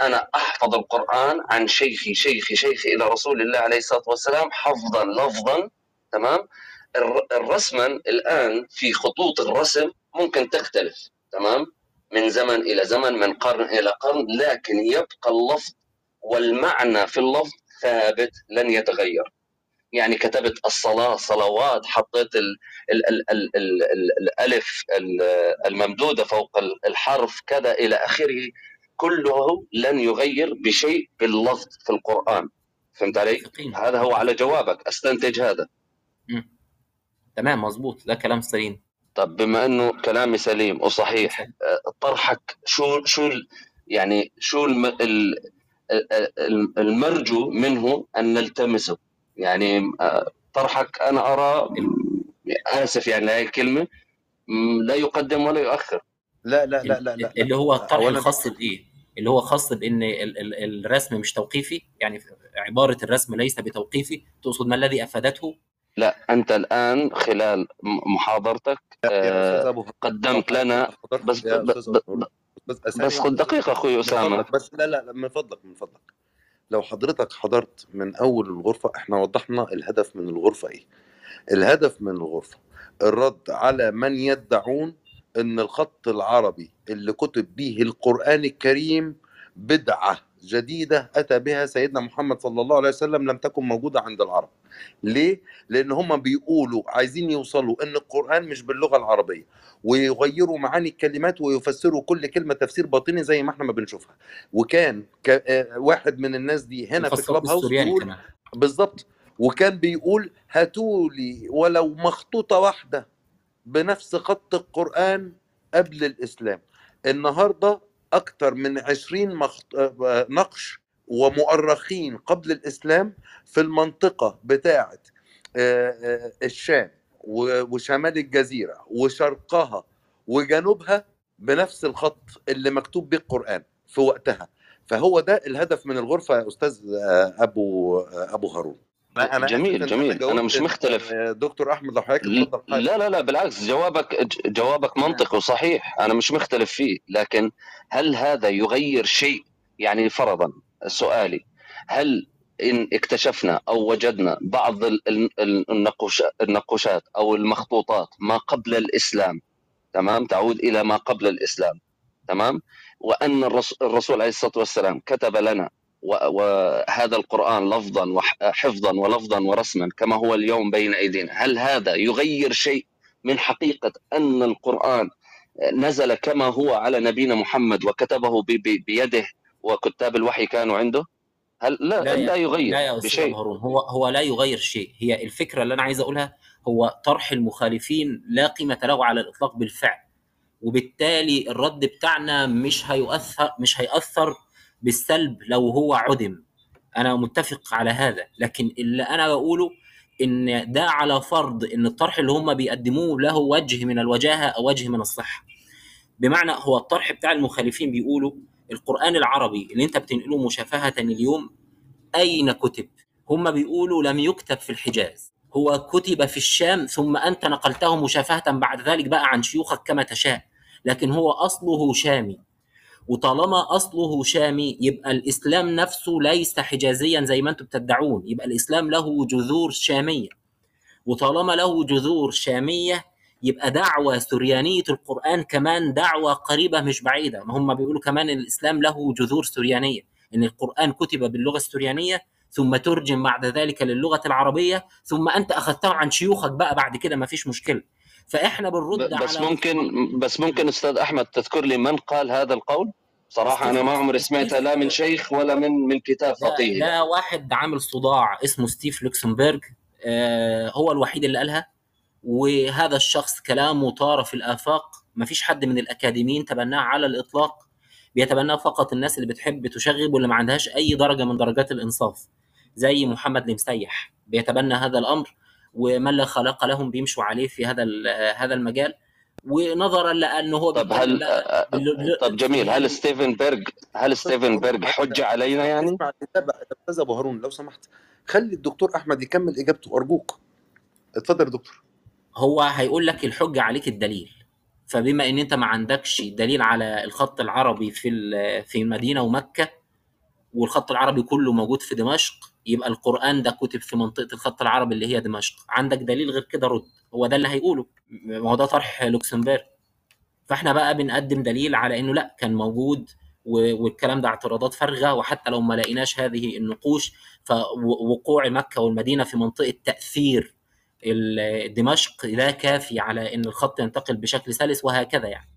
أنا أحفظ القرآن عن شيخي شيخي شيخي إلى رسول الله عليه الصلاة والسلام حفظا لفظا تمام؟ الر- الرسما الآن في خطوط الرسم ممكن تختلف تمام؟ من زمن إلى زمن من قرن إلى قرن لكن يبقى اللفظ والمعنى في اللفظ ثابت لن يتغير. يعني كتبت الصلاة صلوات حطيت ال ال ال ال ال ال الألف ال- الممدودة فوق ال- الحرف كذا إلى آخره كله لن يغير بشيء باللفظ في القرآن. فهمت علي؟ هذا هو على جوابك. أستنتج هذا. مم. تمام مظبوط. ده كلام سليم. طب بما إنه كلامي سليم وصحيح آه، طرحك شو شو ال- يعني شو الم- ال- ال- ال- المرجو منه أن نلتمسه؟ يعني آه، طرحك أنا أرى آسف يعني لهي الكلمة لا يقدم ولا يؤخر. لا لا لا لا لا, اللي. هو الطرح الخاص بإيه؟ اللي هو خاص بإن ال- ال- الرسم مش توقيفي؟ يعني عبارة الرسم ليس بتوقيفي؟ تقصد ما الذي أفادته؟ لا أنت الآن خلال محاضرتك آه، قدمت لنا. بس بس بس خد من أسامة. فضلك بس لا لا لا، من فضلك من فضلك. لو حضرتك حضرت من أول الغرفة إحنا وضحنا الهدف من الغرفة إيه. الهدف من الغرفة الرد على من يدعون إن الخط العربي اللي كتب به القرآن الكريم بدعة. جديدة أتى بها سيدنا محمد صلى الله عليه وسلم لم تكن موجودة عند العرب. ليه؟ لأن هم بيقولوا عايزين يوصلوا إن القرآن مش باللغة العربية ويغيروا معاني الكلمات ويفسروا كل كلمة تفسير باطني زي ما إحنا ما بنشوفها. وكان ك... آه، واحد من الناس دي هنا في كلاب هاوس بالظبط وكان بيقول هاتولي ولو مخطوطة واحدة بنفس خط القرآن قبل الإسلام. النهاردة أكتر من عشرين مخط... نقش ومؤرخين قبل الإسلام في المنطقة بتاعة الشام وشمال الجزيرة وشرقها وجنوبها بنفس الخط اللي مكتوب به القرآن في وقتها. فهو ده الهدف من الغرفة يا أستاذ أبو أبو هارون. أنا جميل جميل. أنا مش مختلف. آه، دكتور أحمد لو حضرتك لا لا لا بالعكس جوابك جوابك نعم. منطقي وصحيح. أنا مش مختلف فيه لكن هل هذا يغير شيء؟ يعني فرضا سؤالي هل إن اكتشفنا أو وجدنا بعض ال- ال- ال- النقوشات أو المخطوطات ما قبل الإسلام تمام؟ تعود إلى ما قبل الإسلام تمام؟ وأن الرس- الرسول عليه الصلاة والسلام كتب لنا وهذا القرآن لفظا وحفظا ولفظا ورسما كما هو اليوم بين أيدينا. هل هذا يغير شيء من حقيقة أن القرآن نزل كما هو على نبينا محمد وكتبه بيده وكتاب الوحي كانوا عنده؟ هل لا لا لا يا لا يغير يا بشيء؟ هارون هو هو لا يغير شيء. هي الفكرة اللي أنا عايز أقولها هو طرح المخالفين لا قيمة له على الإطلاق بالفعل وبالتالي الرد بتاعنا مش هيؤثر مش هيأثر بالسلب لو هو عدم. أنا متفق على هذا لكن اللي أنا بقوله إن ده على فرض إن الطرح اللي هم بيقدموه له وجه من الوجاهة أو وجه من الصحة. بمعنى هو الطرح بتاع المخالفين بيقولوا القرآن العربي اللي أنت بتنقله مشافهة اليوم أين كتب؟ هم بيقولوا لم يكتب في الحجاز. هو كتب في الشام ثم أنت نقلته مشافهة بعد ذلك بقى عن شيوخك كما تشاء. لكن هو أصله شامي. وطالما أصله شامي يبقى الإسلام نفسه ليس حجازيا زي ما أنتم بتدعون. يبقى الإسلام له جذور شامية. وطالما له جذور شامية يبقى دعوة سريانية القرآن كمان دعوة قريبة مش بعيدة. ما هم بيقولوا كمان الإسلام له جذور سريانية. إن القرآن كتب باللغة السريانية ثم ترجم بعد ذلك للغة العربية ثم أنت أخذته عن شيوخك بقى بعد كده ما فيش مشكلة. فإحنا بنرد بس على ممكن بس ممكن أستاذ أحمد تذكر لي من قال هذا القول؟ صراحة أنا ما عمري سمعتها لا من شيخ ولا من من كتاب ده, فقيهي ده واحد عامل صداع اسمه ستيف لوكسمبرج آه هو الوحيد اللي قالها وهذا الشخص كلامه طار في الآفاق مفيش حد من الأكاديميين تبناه على الإطلاق بيتبناه فقط الناس اللي بتحب تشغب واللي ما عندهاش أي درجة من درجات الإنصاف زي محمد المسيح بيتبنى هذا الأمر ومن لا خلاق لهم بيمشوا عليه في هذا ال- هذا المجال. ونظرا لأنه هو طب هل بقى بال- طب جميل. هل ستيفن بيرج هل ستيفن بيرج حجه علينا يعني؟ أستاذ أبو هارون لو سمحت. خلي الدكتور أحمد يكمل إجابته أرجوك. اتفضل يا دكتور. هو هيقول لك الحجة عليك الدليل. فبما إن أنت ما عندكش دليل على الخط العربي في ال- في المدينة ومكة والخط العربي كله موجود في دمشق يبقى القرآن ده كتب في منطقة الخط العربي اللي هي دمشق. عندك دليل غير كده رد. هو ده اللي هيقوله. ما هو ده طرح لوكسمبرج فاحنا بقى بنقدم دليل على إنه لا كان موجود والكلام ده اعتراضات فارغة وحتى لو ما لقيناش هذه النقوش فوقوع مكة والمدينة في منطقة تأثير دمشق ده كافي على إن الخط ينتقل بشكل سلس وهكذا يعني.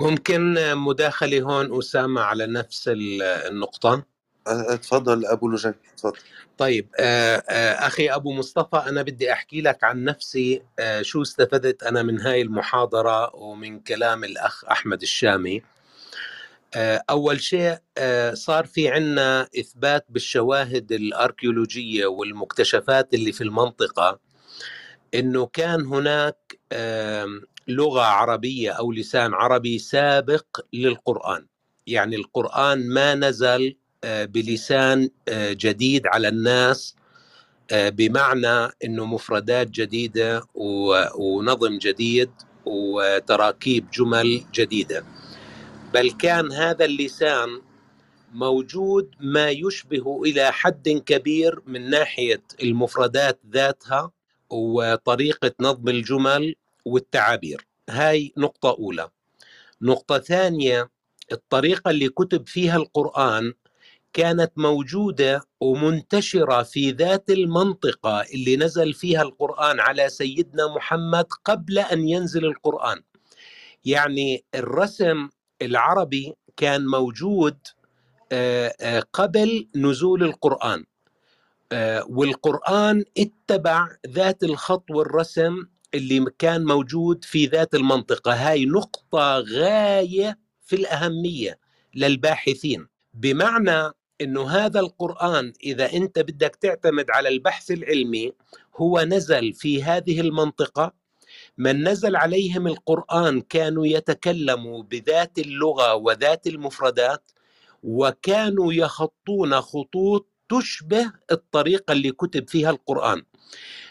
ممكن مداخلة هون أسامة على نفس ال- النقطة؟ أه، اتفضل أبو لجين اتفضل طيب آه، أخي أبو مصطفى أنا بدي أحكي لك عن نفسي شو استفدت أنا من هاي المحاضرة ومن كلام الأخ أحمد الشامي. أول شيء صار في عنا إثبات بالشواهد الأركيولوجية والمكتشفات اللي في المنطقة إنه كان هناك لغة عربية أو لسان عربي سابق للقرآن. يعني القرآن ما نزل آه، بلسان آه، جديد على الناس آه، بمعنى إنه مفردات جديدة ونظم جديد وتراكيب جمل جديدة. بل كان هذا اللسان موجود ما يشبه إلى حد كبير من ناحية المفردات ذاتها وطريقة نظم الجمل والتعابير. هاي نقطة أولى. نقطة ثانية الطريقة اللي كتب فيها القرآن كانت موجودة ومنتشرة في ذات المنطقة اللي نزل فيها القرآن على سيدنا محمد قبل أن ينزل القرآن. يعني الرسم العربي كان موجود آه، آه، قبل نزول القرآن. والقرآن اتبع ذات الخط والرسم اللي كان موجود في ذات المنطقة. هاي نقطة غاية في الأهمية للباحثين. بمعنى إنه هذا القرآن إذا أنت بدك تعتمد على البحث العلمي هو نزل في هذه المنطقة. من نزل عليهم القرآن كانوا يتكلموا بذات اللغة وذات المفردات وكانوا يخطون خطوط تشبه الطريقة اللي كتب فيها القرآن.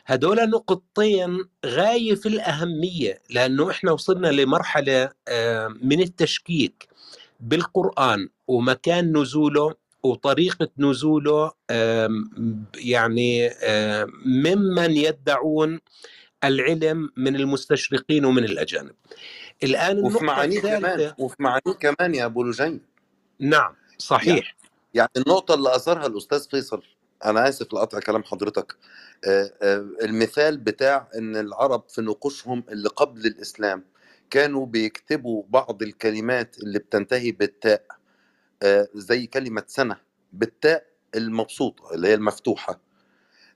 هدول نقطتين غاية في الأهمية لأنه إحنا وصلنا لمرحلة آه، من التشكيك بالقرآن ومكان نزوله وطريقة نزوله يعني آم، ممن يدعون العلم من المستشرقين ومن الأجانب. الآن وفي معانيه كمان وفي معانيه كمان يا أبو لجين. نعم صحيح. يعني النقطة اللي أثرها الأستاذ فيصل أنا آسف لقطع كلام حضرتك آه، آه، المثال بتاع إن العرب في نقوشهم اللي قبل الإسلام كانوا بيكتبوا بعض الكلمات اللي بتنتهي بالتاء آه، زي كلمة سنة بالتاء المبسوطة اللي هي المفتوحة.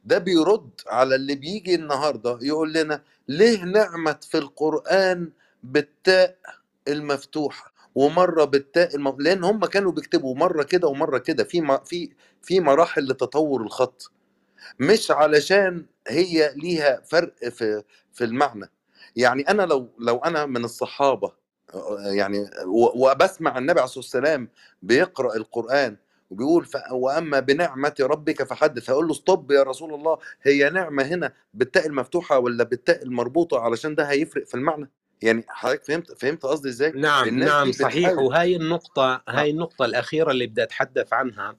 ده بيرد على اللي بيجي النهاردة يقول لنا ليه نعمت في القرآن بالتاء المفتوحة؟ ومرة بالتاء الم... لأن هم كانوا بيكتبوا مرة كده ومرة كده في م... في في مراحل لتطور الخط. مش علشان هي ليها فرق في في المعنى. يعني أنا لو لو أنا من الصحابة يعني وبسمع النبي عليه الصلاة والسلام بيقرأ القرآن وبيقول ف... وأما بنعمة ربك فحدث هقول له ستوب يا رسول الله هي نعمة هنا بالتاء المفتوحة ولا بالتاء المربوطة علشان ده هيفرق في المعنى؟ يعني حضرتك فهمت فهمت قصدي إزاي؟ نعم نعم صحيح. بتحاول وهاي النقطة آه. هاي النقطة الأخيرة اللي بدي أتحدث عنها.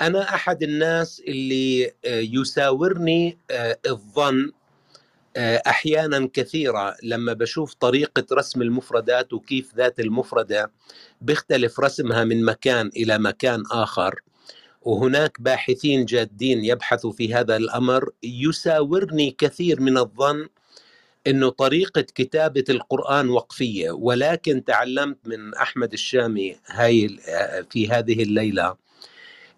أنا أحد الناس اللي آه، يساورني آه، الظن أحيانا كثيرة لما بشوف طريقة رسم المفردات وكيف ذات المفردة بيختلف رسمها من مكان إلى مكان آخر. وهناك باحثين جادين يبحثوا في هذا الأمر. يساورني كثير من الظن إنه طريقة كتابة القرآن وقفية ولكن تعلمت من أحمد الشامي هاي في هذه الليلة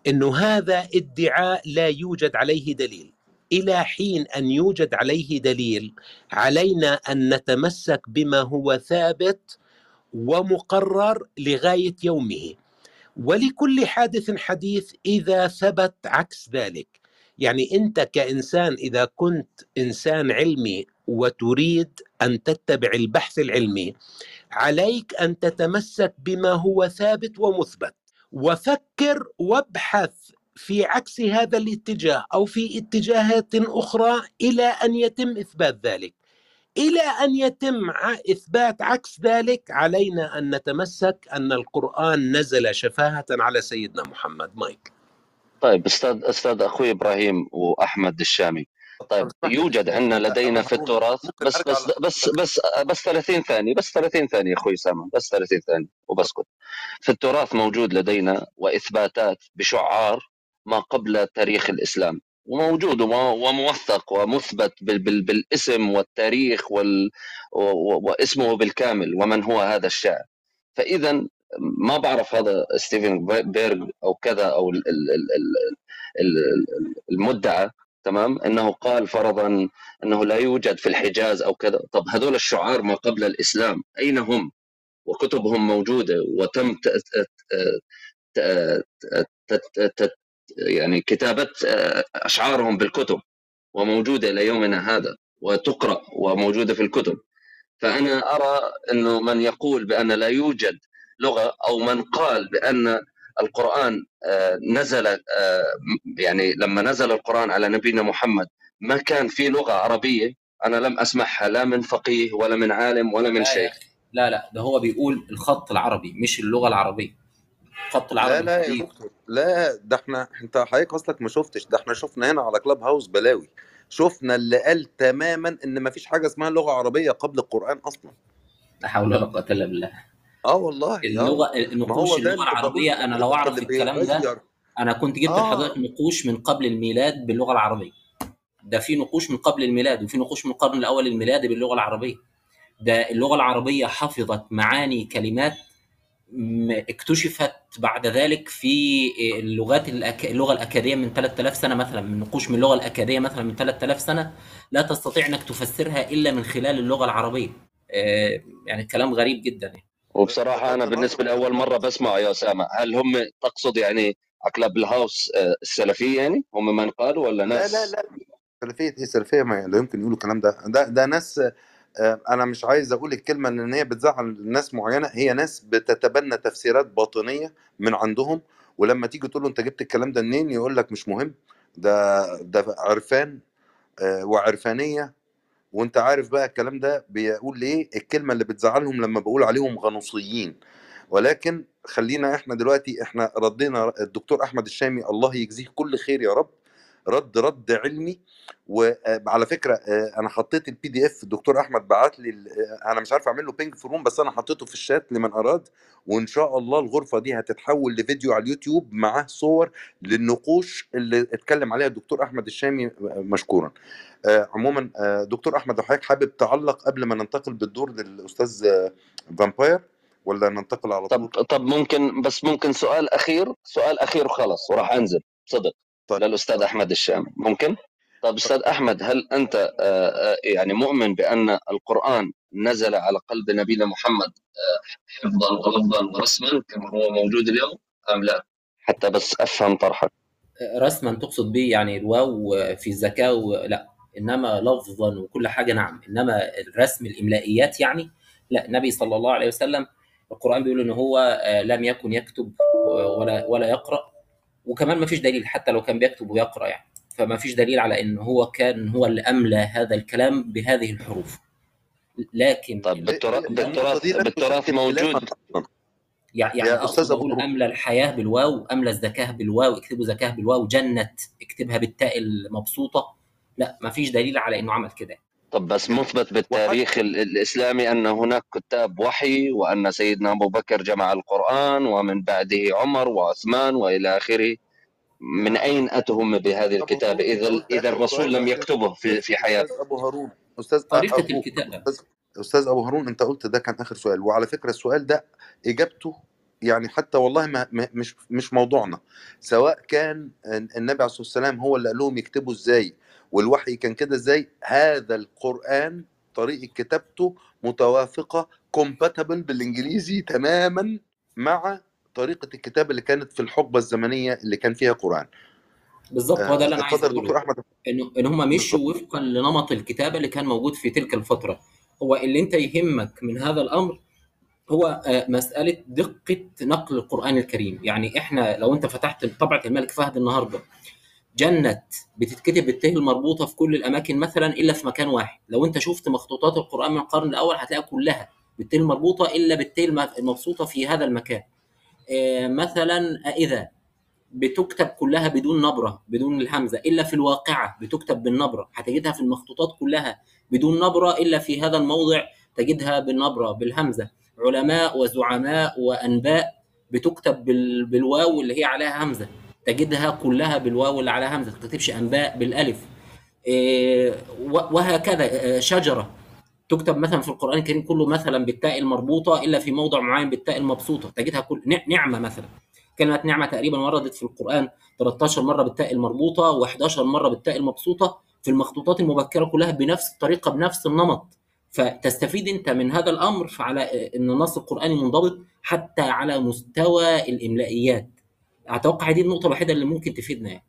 إنه هذا ادعاء لا يوجد عليه دليل. إلى حين أن يوجد عليه دليل علينا أن نتمسك بما هو ثابت ومقرر لغاية يومه. ولكل حادث حديث إذا ثبت عكس ذلك. يعني أنت كإنسان إذا كنت إنسان علمي وتريد أن تتبع البحث العلمي عليك أن تتمسك بما هو ثابت ومثبت. وفكر وابحث في عكس هذا الاتجاه أو في اتجاهات أخرى إلى أن يتم إثبات ذلك. إلى أن يتم إثبات عكس ذلك علينا أن نتمسك أن القرآن نزل شفاهة على سيدنا محمد. مايك. طيب أستاذ أستاذ أخوي إبراهيم وأحمد الشامي. طيب يوجد عندنا لدينا في التراث بس بس بس بس بس 30 ثانية بس 30 ثانية أخوي سامة بس 30 ثانية وبسكت. في التراث موجود لدينا وإثباتات بأشعار ما قبل تاريخ الإسلام وموجود وم- وموثق ومثبت بال- بال- بالاسم والتاريخ وال واسمه بالكامل ومن هو هذا الشاعر. فاذا ما بعرف هذا ستيفن بيرج أو كذا أو ال- ال- ال- ال- ال- المدعى تمام؟ إنه قال فرضا إنه لا يوجد في الحجاز أو كذا. طب هذول الشعار ما قبل الإسلام أين هم؟ وكتبهم موجودة وتم. يعني كتابة أشعارهم بالكتب وموجودة إلى يومنا هذا وتقرأ وموجودة في الكتب. فأنا أرى إنه من يقول بأن لا يوجد لغة أو من قال بأن القرآن آه، نزل آه، يعني لما نزل القرآن على نبينا محمد ما كان في لغة عربية أنا لم أسمعها لا من فقيه ولا من عالم ولا من شيخ. لا لا ده هو بيقول الخط العربي مش اللغة العربية. الخط العربي لا لا يا. دكتور لا ده إحنا انت حضرتك اصلك ما شفتش ده إحنا شفنا هنا على كلاب هاوس بلاوي. شفنا اللي قال تماما إن ما فيش حاجة اسمها لغة عربية قبل القرآن أصلا. لا حول ولا قوة إلا بالله. آه والله آه. اللغة النقوش اللغة العربية أنا لو أعرف الكلام ده أنا كنت جبت آه. لحضرتك نقوش من قبل الميلاد باللغة العربية. ده في نقوش من قبل الميلاد وفي نقوش من القرن الأول الميلادي باللغة العربية. ده اللغة العربية حفظت معاني كلمات اكتشفت بعد ذلك في اللغات الأك... اللغة الاكاديه من 3000 سنة مثلا من نقوش من اللغة الاكاديه مثلا من 3000 سنة. لا تستطيع إنك تفسرها إلا من خلال اللغة العربية. آه، يعني كلام غريب جدا يعني. وبصراحة أنا بالنسبة لأول مرة بسمعه يا أسامة. هل هم تقصد يعني عقلب الهاوس السلفية يعني؟ هم من قالوا ولا لا ناس؟ لا لا. سلفية إيه سلفية ما لا يمكن يقولوا الكلام ده. ده ده ناس آه، أنا مش عايز أقول الكلمة ان هي بتزعل ناس معينة. هي ناس بتتبنى تفسيرات باطنية من عندهم ولما تيجي تقول له أنت جبت الكلام ده منين؟ يقول لك مش مهم. ده ده عرفان آه، وعرفانية وأنت عارف بقى الكلام ده بيقول ليه الكلمة اللي بتزعلهم لما بقول عليهم غنوصيين. ولكن خلينا إحنا دلوقتي إحنا ردينا الدكتور أحمد الشامي الله يجزيه كل خير يا رب. رد رد علمي. وعلى فكرة آه، أنا حطيت ال PDF الدكتور أحمد بعت لي آه، أنا مش عارف أعمل له pin في ال room بس أنا حطيته في الشات لمن أراد. وإن شاء الله الغرفة دي هتتحول لفيديو على اليوتيوب معاه صور للنقوش اللي اتكلم عليها الدكتور أحمد الشامي آه، مشكورا. آه، عموما آه، دكتور أحمد لو حضرتك حابب تعلق قبل ما ننتقل بالدور للأستاذ آه، فامباير ولا ننتقل على طب طول؟ طب ممكن بس ممكن سؤال أخير سؤال أخير وخلاص وراح أنزل. صدق. للاستاذ أحمد الشامي. ممكن؟ طب أستاذ أحمد هل أنت آه، آه، يعني مؤمن بأن القرآن نزل على قلب نبينا محمد آه، حفظا ولفظا ورسما كما هو موجود اليوم أم لا؟ حتى بس أفهم طرحك. رسما تقصد به يعني الواو في الزكاة و- لا إنما لفظا وكل حاجة نعم. إنما الرسم الإملائيات يعني لا. النبي صلى الله عليه وسلم القرآن بيقول إن هو لم يكن يكتب ولا ولا يقرأ وكمان ما فيش دليل حتى لو كان بيكتب ويقرأ يعني فما فيش دليل على إن هو كان هو اللي أملى هذا الكلام بهذه الحروف لكن طب بالتراث بالتراث بالتراث موجود. يعني يا يعني أقول هروب. أملى الحياة بالواو أملى الزكاة بالواو اكتبوا زكاة بالواو جنت اكتبها بالتاء المبسوطة لا ما فيش دليل على إنه عمل كده طب بس مثبت بالتاريخ ال- الإسلامي أن هناك كتاب وحي وأن سيدنا أبو بكر جمع القرآن ومن بعده عمر وعثمان وإلى آخره. من أين أتهم بهذه الكتابة إذا إذا الرسول لم يكتبه في في حياته. أستاذ أبو هارون أستاذ طريقة أخوك. الكتابة. أستاذ أستاذ أبو هارون أنت قلت ده كان آخر سؤال. وعلى فكرة السؤال ده إجابته يعني حتى والله ما ما- مش مش موضوعنا. سواء كان النبي عليه الصلاة والسلام هو اللي قال لهم يكتبوا إزاي والوحي كان كده إزاي؟ هذا القرآن طريقه كتابته متوافقة compatible بالإنجليزي تماما مع طريقة الكتابه اللي كانت في الحقبة الزمنية اللي كان فيها قرآن. بالظبط هو ده اللي أنا عايز أقوله. انه إن هم مشوا وفقا لنمط الكتابه اللي كان موجود في تلك الفترة. هو اللي أنت يهمك من هذا الأمر هو آه، مسألة دقة نقل القرآن الكريم. يعني إحنا لو أنت فتحت طبعة الملك فهد النهارده جنت بتتكتب بالتاء المربوطة في كل الأماكن مثلا إلا في مكان واحد. لو أنت شفت مخطوطات القرآن من القرن الأول هتلاقيها كلها بالتاء المربوطة إلا الم- المبسوطة في هذا المكان. آه، مثلا إذا بتكتب كلها بدون نبرة بدون الهمزة إلا في الواقعة بتكتب بالنبرة. هتجدها في المخطوطات كلها بدون نبرة إلا في هذا الموضع تجدها بالنبرة بالهمزة. علماء وزعماء وأنباء بتكتب بال- بالواو اللي هي عليها همزة. تجدها كلها بالواو اللي عليها همزة ما تكتبش أنباء بالألف. إيه، وهكذا. آه، شجرة. تكتب مثلا في القرآن الكريم كله مثلا بالتاء المربوطة إلا في موضع معين بالتاء المبسوطة. تجدها كل نع- نعمة مثلا. كلمة نعمة تقريبا وردت في القرآن 13 مرة بالتاء المربوطة و11 مرة بالتاء المبسوطة في المخطوطات المبكرة كلها بنفس الطريقة بنفس النمط. فتستفيد أنت من هذا الأمر على إن النص القراني منضبط حتى على مستوى الإملائيات. أتوقع دي النقطة الوحيدة اللي ممكن تفيدنا يعني.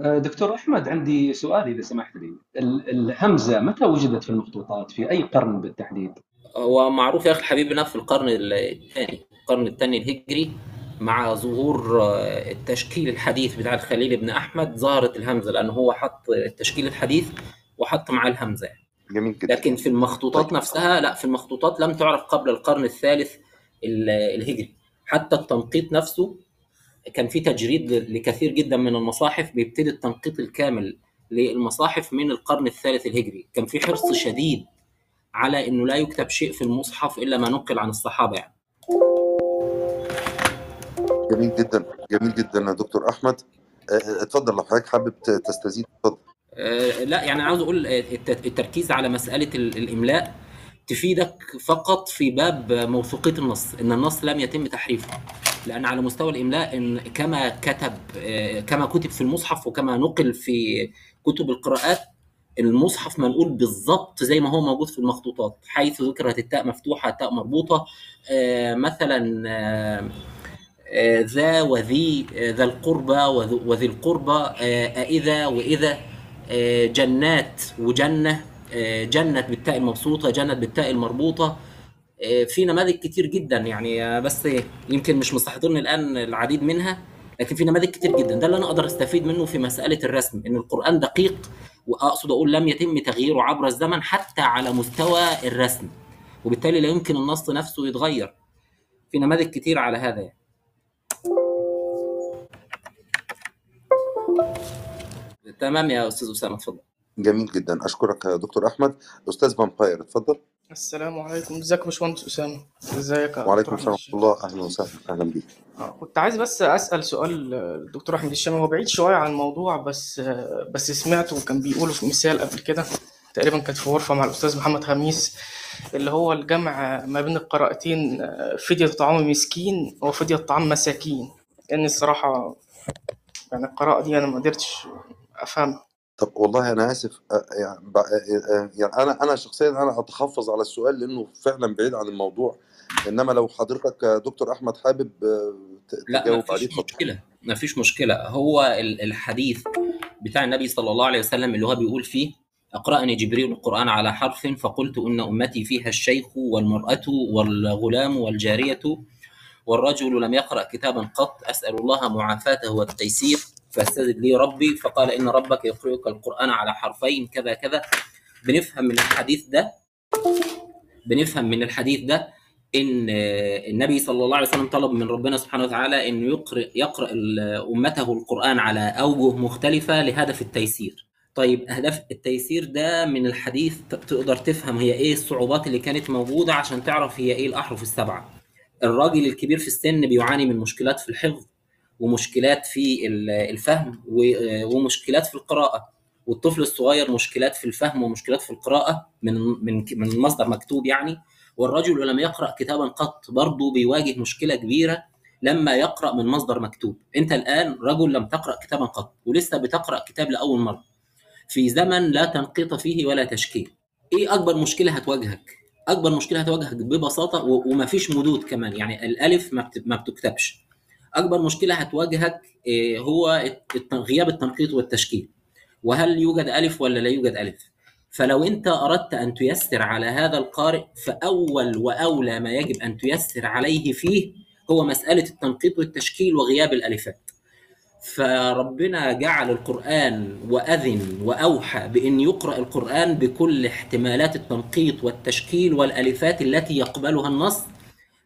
آه، دكتور أحمد عندي سؤال إذا سمحت لي. ال- الهمزة متى وجدت في المخطوطات؟ في أي قرن بالتحديد؟ هو معروف يا أخي حبيبنا في القرن الثاني القرن الثاني الهجري مع ظهور آه، التشكيل الحديث بتاع الخليل بن أحمد ظهرت الهمزة لأن هو حط التشكيل الحديث وحط معاه الهمزة جميل جدا. لكن في المخطوطات طيب. نفسها لا في المخطوطات لم تعرف قبل القرن الثالث ال- الهجري. حتى التنقيط نفسه كان في تجريد لكثير جدا من المصاحف بيبتدي التنقيط الكامل للمصاحف من القرن الثالث الهجري. كان في حرص شديد على إنه لا يكتب شيء في المصحف إلا ما نقل عن الصحابة يعني. جميل جدا جميل جدا يا دكتور أحمد. آه، اتفضل لو حضرتك حابب تستزيد اتفضل. آه، لا يعني عاوز أقول آه، الت- التركيز على مسألة ال- الإملاء تفيدك فقط في باب موثوقية النص إن النص لم يتم تحريفه. لأن على مستوى الإملاء إن كما كتب آه، كما كتب في المصحف وكما نقل في كتب القراءات المصحف منقول بالظبط زي ما هو موجود في المخطوطات حيث ذكرت التاء مفتوحة التاء مربوطة. آه، مثلا آه، ذا وذي ذا القربى وذي القربى أإذا وإذا جنات وجنة. جنت بالتاء المبسوطة جنت بالتاء المربوطة. آه، في نماذج كتير جدا يعني آه، بس يمكن مش مستحضرني الآن العديد منها لكن في نماذج كتير جدا. ده اللي أنا أقدر أستفيد منه في مسألة الرسم إن القرآن دقيق وأقصد أقول لم يتم تغييره عبر الزمن حتى على مستوى الرسم وبالتالي لا يمكن النص نفسه يتغير. في نماذج كتير على هذا يعني. تمام يا أستاذ أسامة اتفضل جميل جدا. أشكرك يا دكتور أحمد. أستاذ فامباير اتفضل. السلام عليكم. إزيك يا باشمهندس أسامة؟ إزيك يا وعليكم السلام ورحمة الله. أهلا وسهلا. أهلا بيك. آه، كنت عايز بس أسأل سؤال الدكتور أحمد الشامي. هو بعيد شوية عن الموضوع بس بس سمعته كان بيقوله في مثال قبل كده. تقريبا كانت في غرفة مع الأستاذ محمد خميس اللي هو الجمع ما بين القراءتين فدية طعام مسكين وفدية طعام مساكين. لأن الصراحة يعني القراءة دي أنا ما قدرتش أفهمها. طب والله أنا آسف يعني ب- أنا أنا شخصيا أنا اتحفظ على السؤال لأنه فعلا بعيد عن الموضوع. إنما لو حضرتك يا دكتور أحمد حابب ت- لا تجاوب مفيش عليه اتفضل. مشكلة مفيش مشكلة. هو ال- الحديث بتاع النبي صلى الله عليه وسلم اللي هو بيقول فيه أقرأني جبريل القرآن على حرف فقلت إن أمتي فيها الشيخ والمرأة والغلام والجارية والرجل لم يقرأ كتابا قط أسأل الله معافاته والتيسير فاستجب لي ربي فقال إن ربك يقرئك القرآن على حرفين كذا كذا بنفهم من الحديث ده بنفهم من الحديث ده إن النبي صلى الله عليه وسلم طلب من ربنا سبحانه وتعالى انه يقرأ يقرأ أمته القرآن على أوجه مختلفة لهدف التيسير. طيب أهداف التيسير ده من الحديث تقدر تفهم هي إيه الصعوبات اللي كانت موجودة عشان تعرف هي إيه الأحرف السبعة. الراجل الكبير في السن بيعاني من مشكلات في الحفظ ومشكلات في ال- الفهم ومشكلات في القراءة. والطفل الصغير مشكلات في الفهم ومشكلات في القراءة من من من مصدر مكتوب يعني. والرجل لم يقرأ كتابا قط برضه بيواجه مشكلة كبيرة لما يقرأ من مصدر مكتوب. أنت الآن رجل لم تقرأ كتابا قط ولسه بتقرأ كتاب لأول مرة. في زمن لا تنقيط فيه ولا تشكيل. إيه أكبر مشكلة هتواجهك؟ أكبر مشكلة هتواجهك ببساطة و- ومفيش مدود كمان. يعني بت- ما بتكتبش. أكبر مشكلة هتواجهك إيه، هو غياب التنقيط والتشكيل. وهل يوجد ألف ولا لا يوجد ألف؟ فلو أنت أردت أن تيسر على هذا القارئ فأول وأولى ما يجب أن تيسر عليه فيه هو مسألة التنقيط والتشكيل وغياب الألفات. فربنا جعل القرآن وأذن وأوحى بأن يقرأ القرآن بكل احتمالات التنقيط والتشكيل والألفات التي يقبلها النص.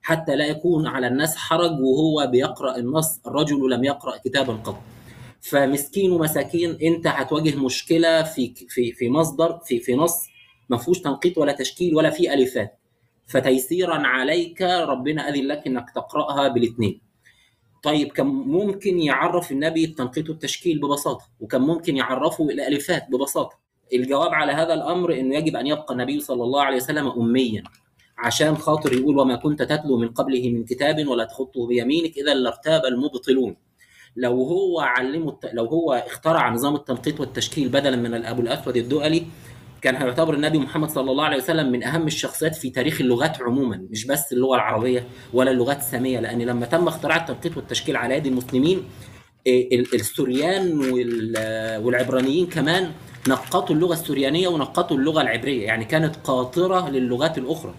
حتى لا يكون على الناس حرج وهو بيقرأ النص الرجل لم يقرأ كتابا قط. فمسكين ومساكين أنت هتواجه مشكلة في في في مصدر في في نص ما فيهوش تنقيط ولا تشكيل ولا فيه ألفات. فتيسيرا عليك ربنا أذن لك إنك تقرأها بالاثنين طيب كان ممكن يعرف النبي التنقيط والتشكيل ببساطة؟ وكان ممكن يعرفه الألفات ببساطة؟ الجواب على هذا الأمر إنه يجب أن يبقى النبي صلى الله عليه وسلم اميا. عشان خاطر يقول وما كنت تتلو من قبله من كتاب ولا تخطه بيمينك اذا لارتاب المبطلون. لو هو علمه الت- لو هو اخترع نظام التنقيط والتشكيل بدلا من ابو الأسود الدؤلي كان هيعتبر النبي محمد صلى الله عليه وسلم من أهم الشخصيات في تاريخ اللغات عموما مش بس اللغة العربية ولا اللغات السامية لأن لما تم اختراع التنقيط والتشكيل على يد المسلمين ال- السوريان وال- والعبرانيين كمان نقطوا اللغة السوريانية ونقطوا اللغة العبرية يعني كانت قاطرة للغات الأخرى.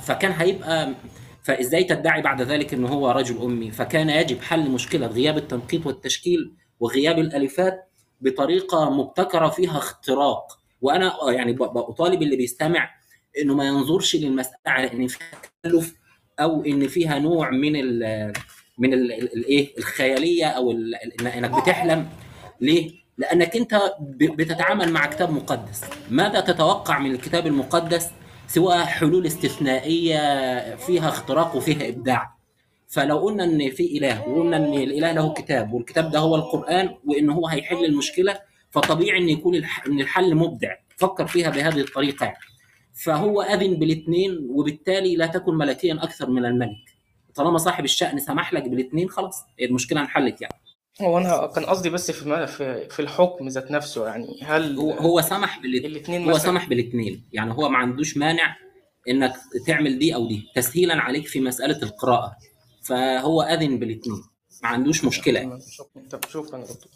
فكان هيبقى فإزاي تدعي بعد ذلك إن هو رجل أمي؟ فكان يجب حل مشكلة غياب التنقيط والتشكيل وغياب الألفات بطريقة مبتكرة فيها اختراق. وأنا يعني بطالب اللي بيستمع إنه ما ينظرش للمسألة على إن فيها تكلف أو إن فيها نوع من ال من الايه الخيالية أو إنك بتحلم. ليه؟ لأنك أنت بتتعامل مع كتاب مقدس. ماذا تتوقع من الكتاب المقدس؟ سوى حلول استثنائية فيها اختراق وفيها إبداع فلو قلنا إن في إله وقلنا إن الإله له كتاب والكتاب ده هو القرآن وإن هو هيحل المشكلة فطبيعي إن يكون. إن الحل مبدع فكر فيها بهذه الطريقة يعني. فهو أذن بالاثنين وبالتالي لا تكن ملكيا أكثر من الملك طالما صاحب الشأن سمح لك بالاثنين خلاص المشكلة انحلت يعني هو أنا كان قصدي بس في في في الحكم ذات نفسه يعني هل هو هو سمح بالاثنين الاثنين هو مثلا؟ سمح بالاثنين يعني هو ما عندوش مانع إنك تعمل دي أو دي تسهيلا عليك في مسألة القراءة. فهو أذن بالاثنين ما عندوش مشكلة. يعني. طب شكرا يا دكتور.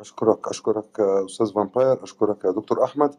اشكرك أشكرك يا أستاذ فامباير أشكرك يا دكتور أحمد.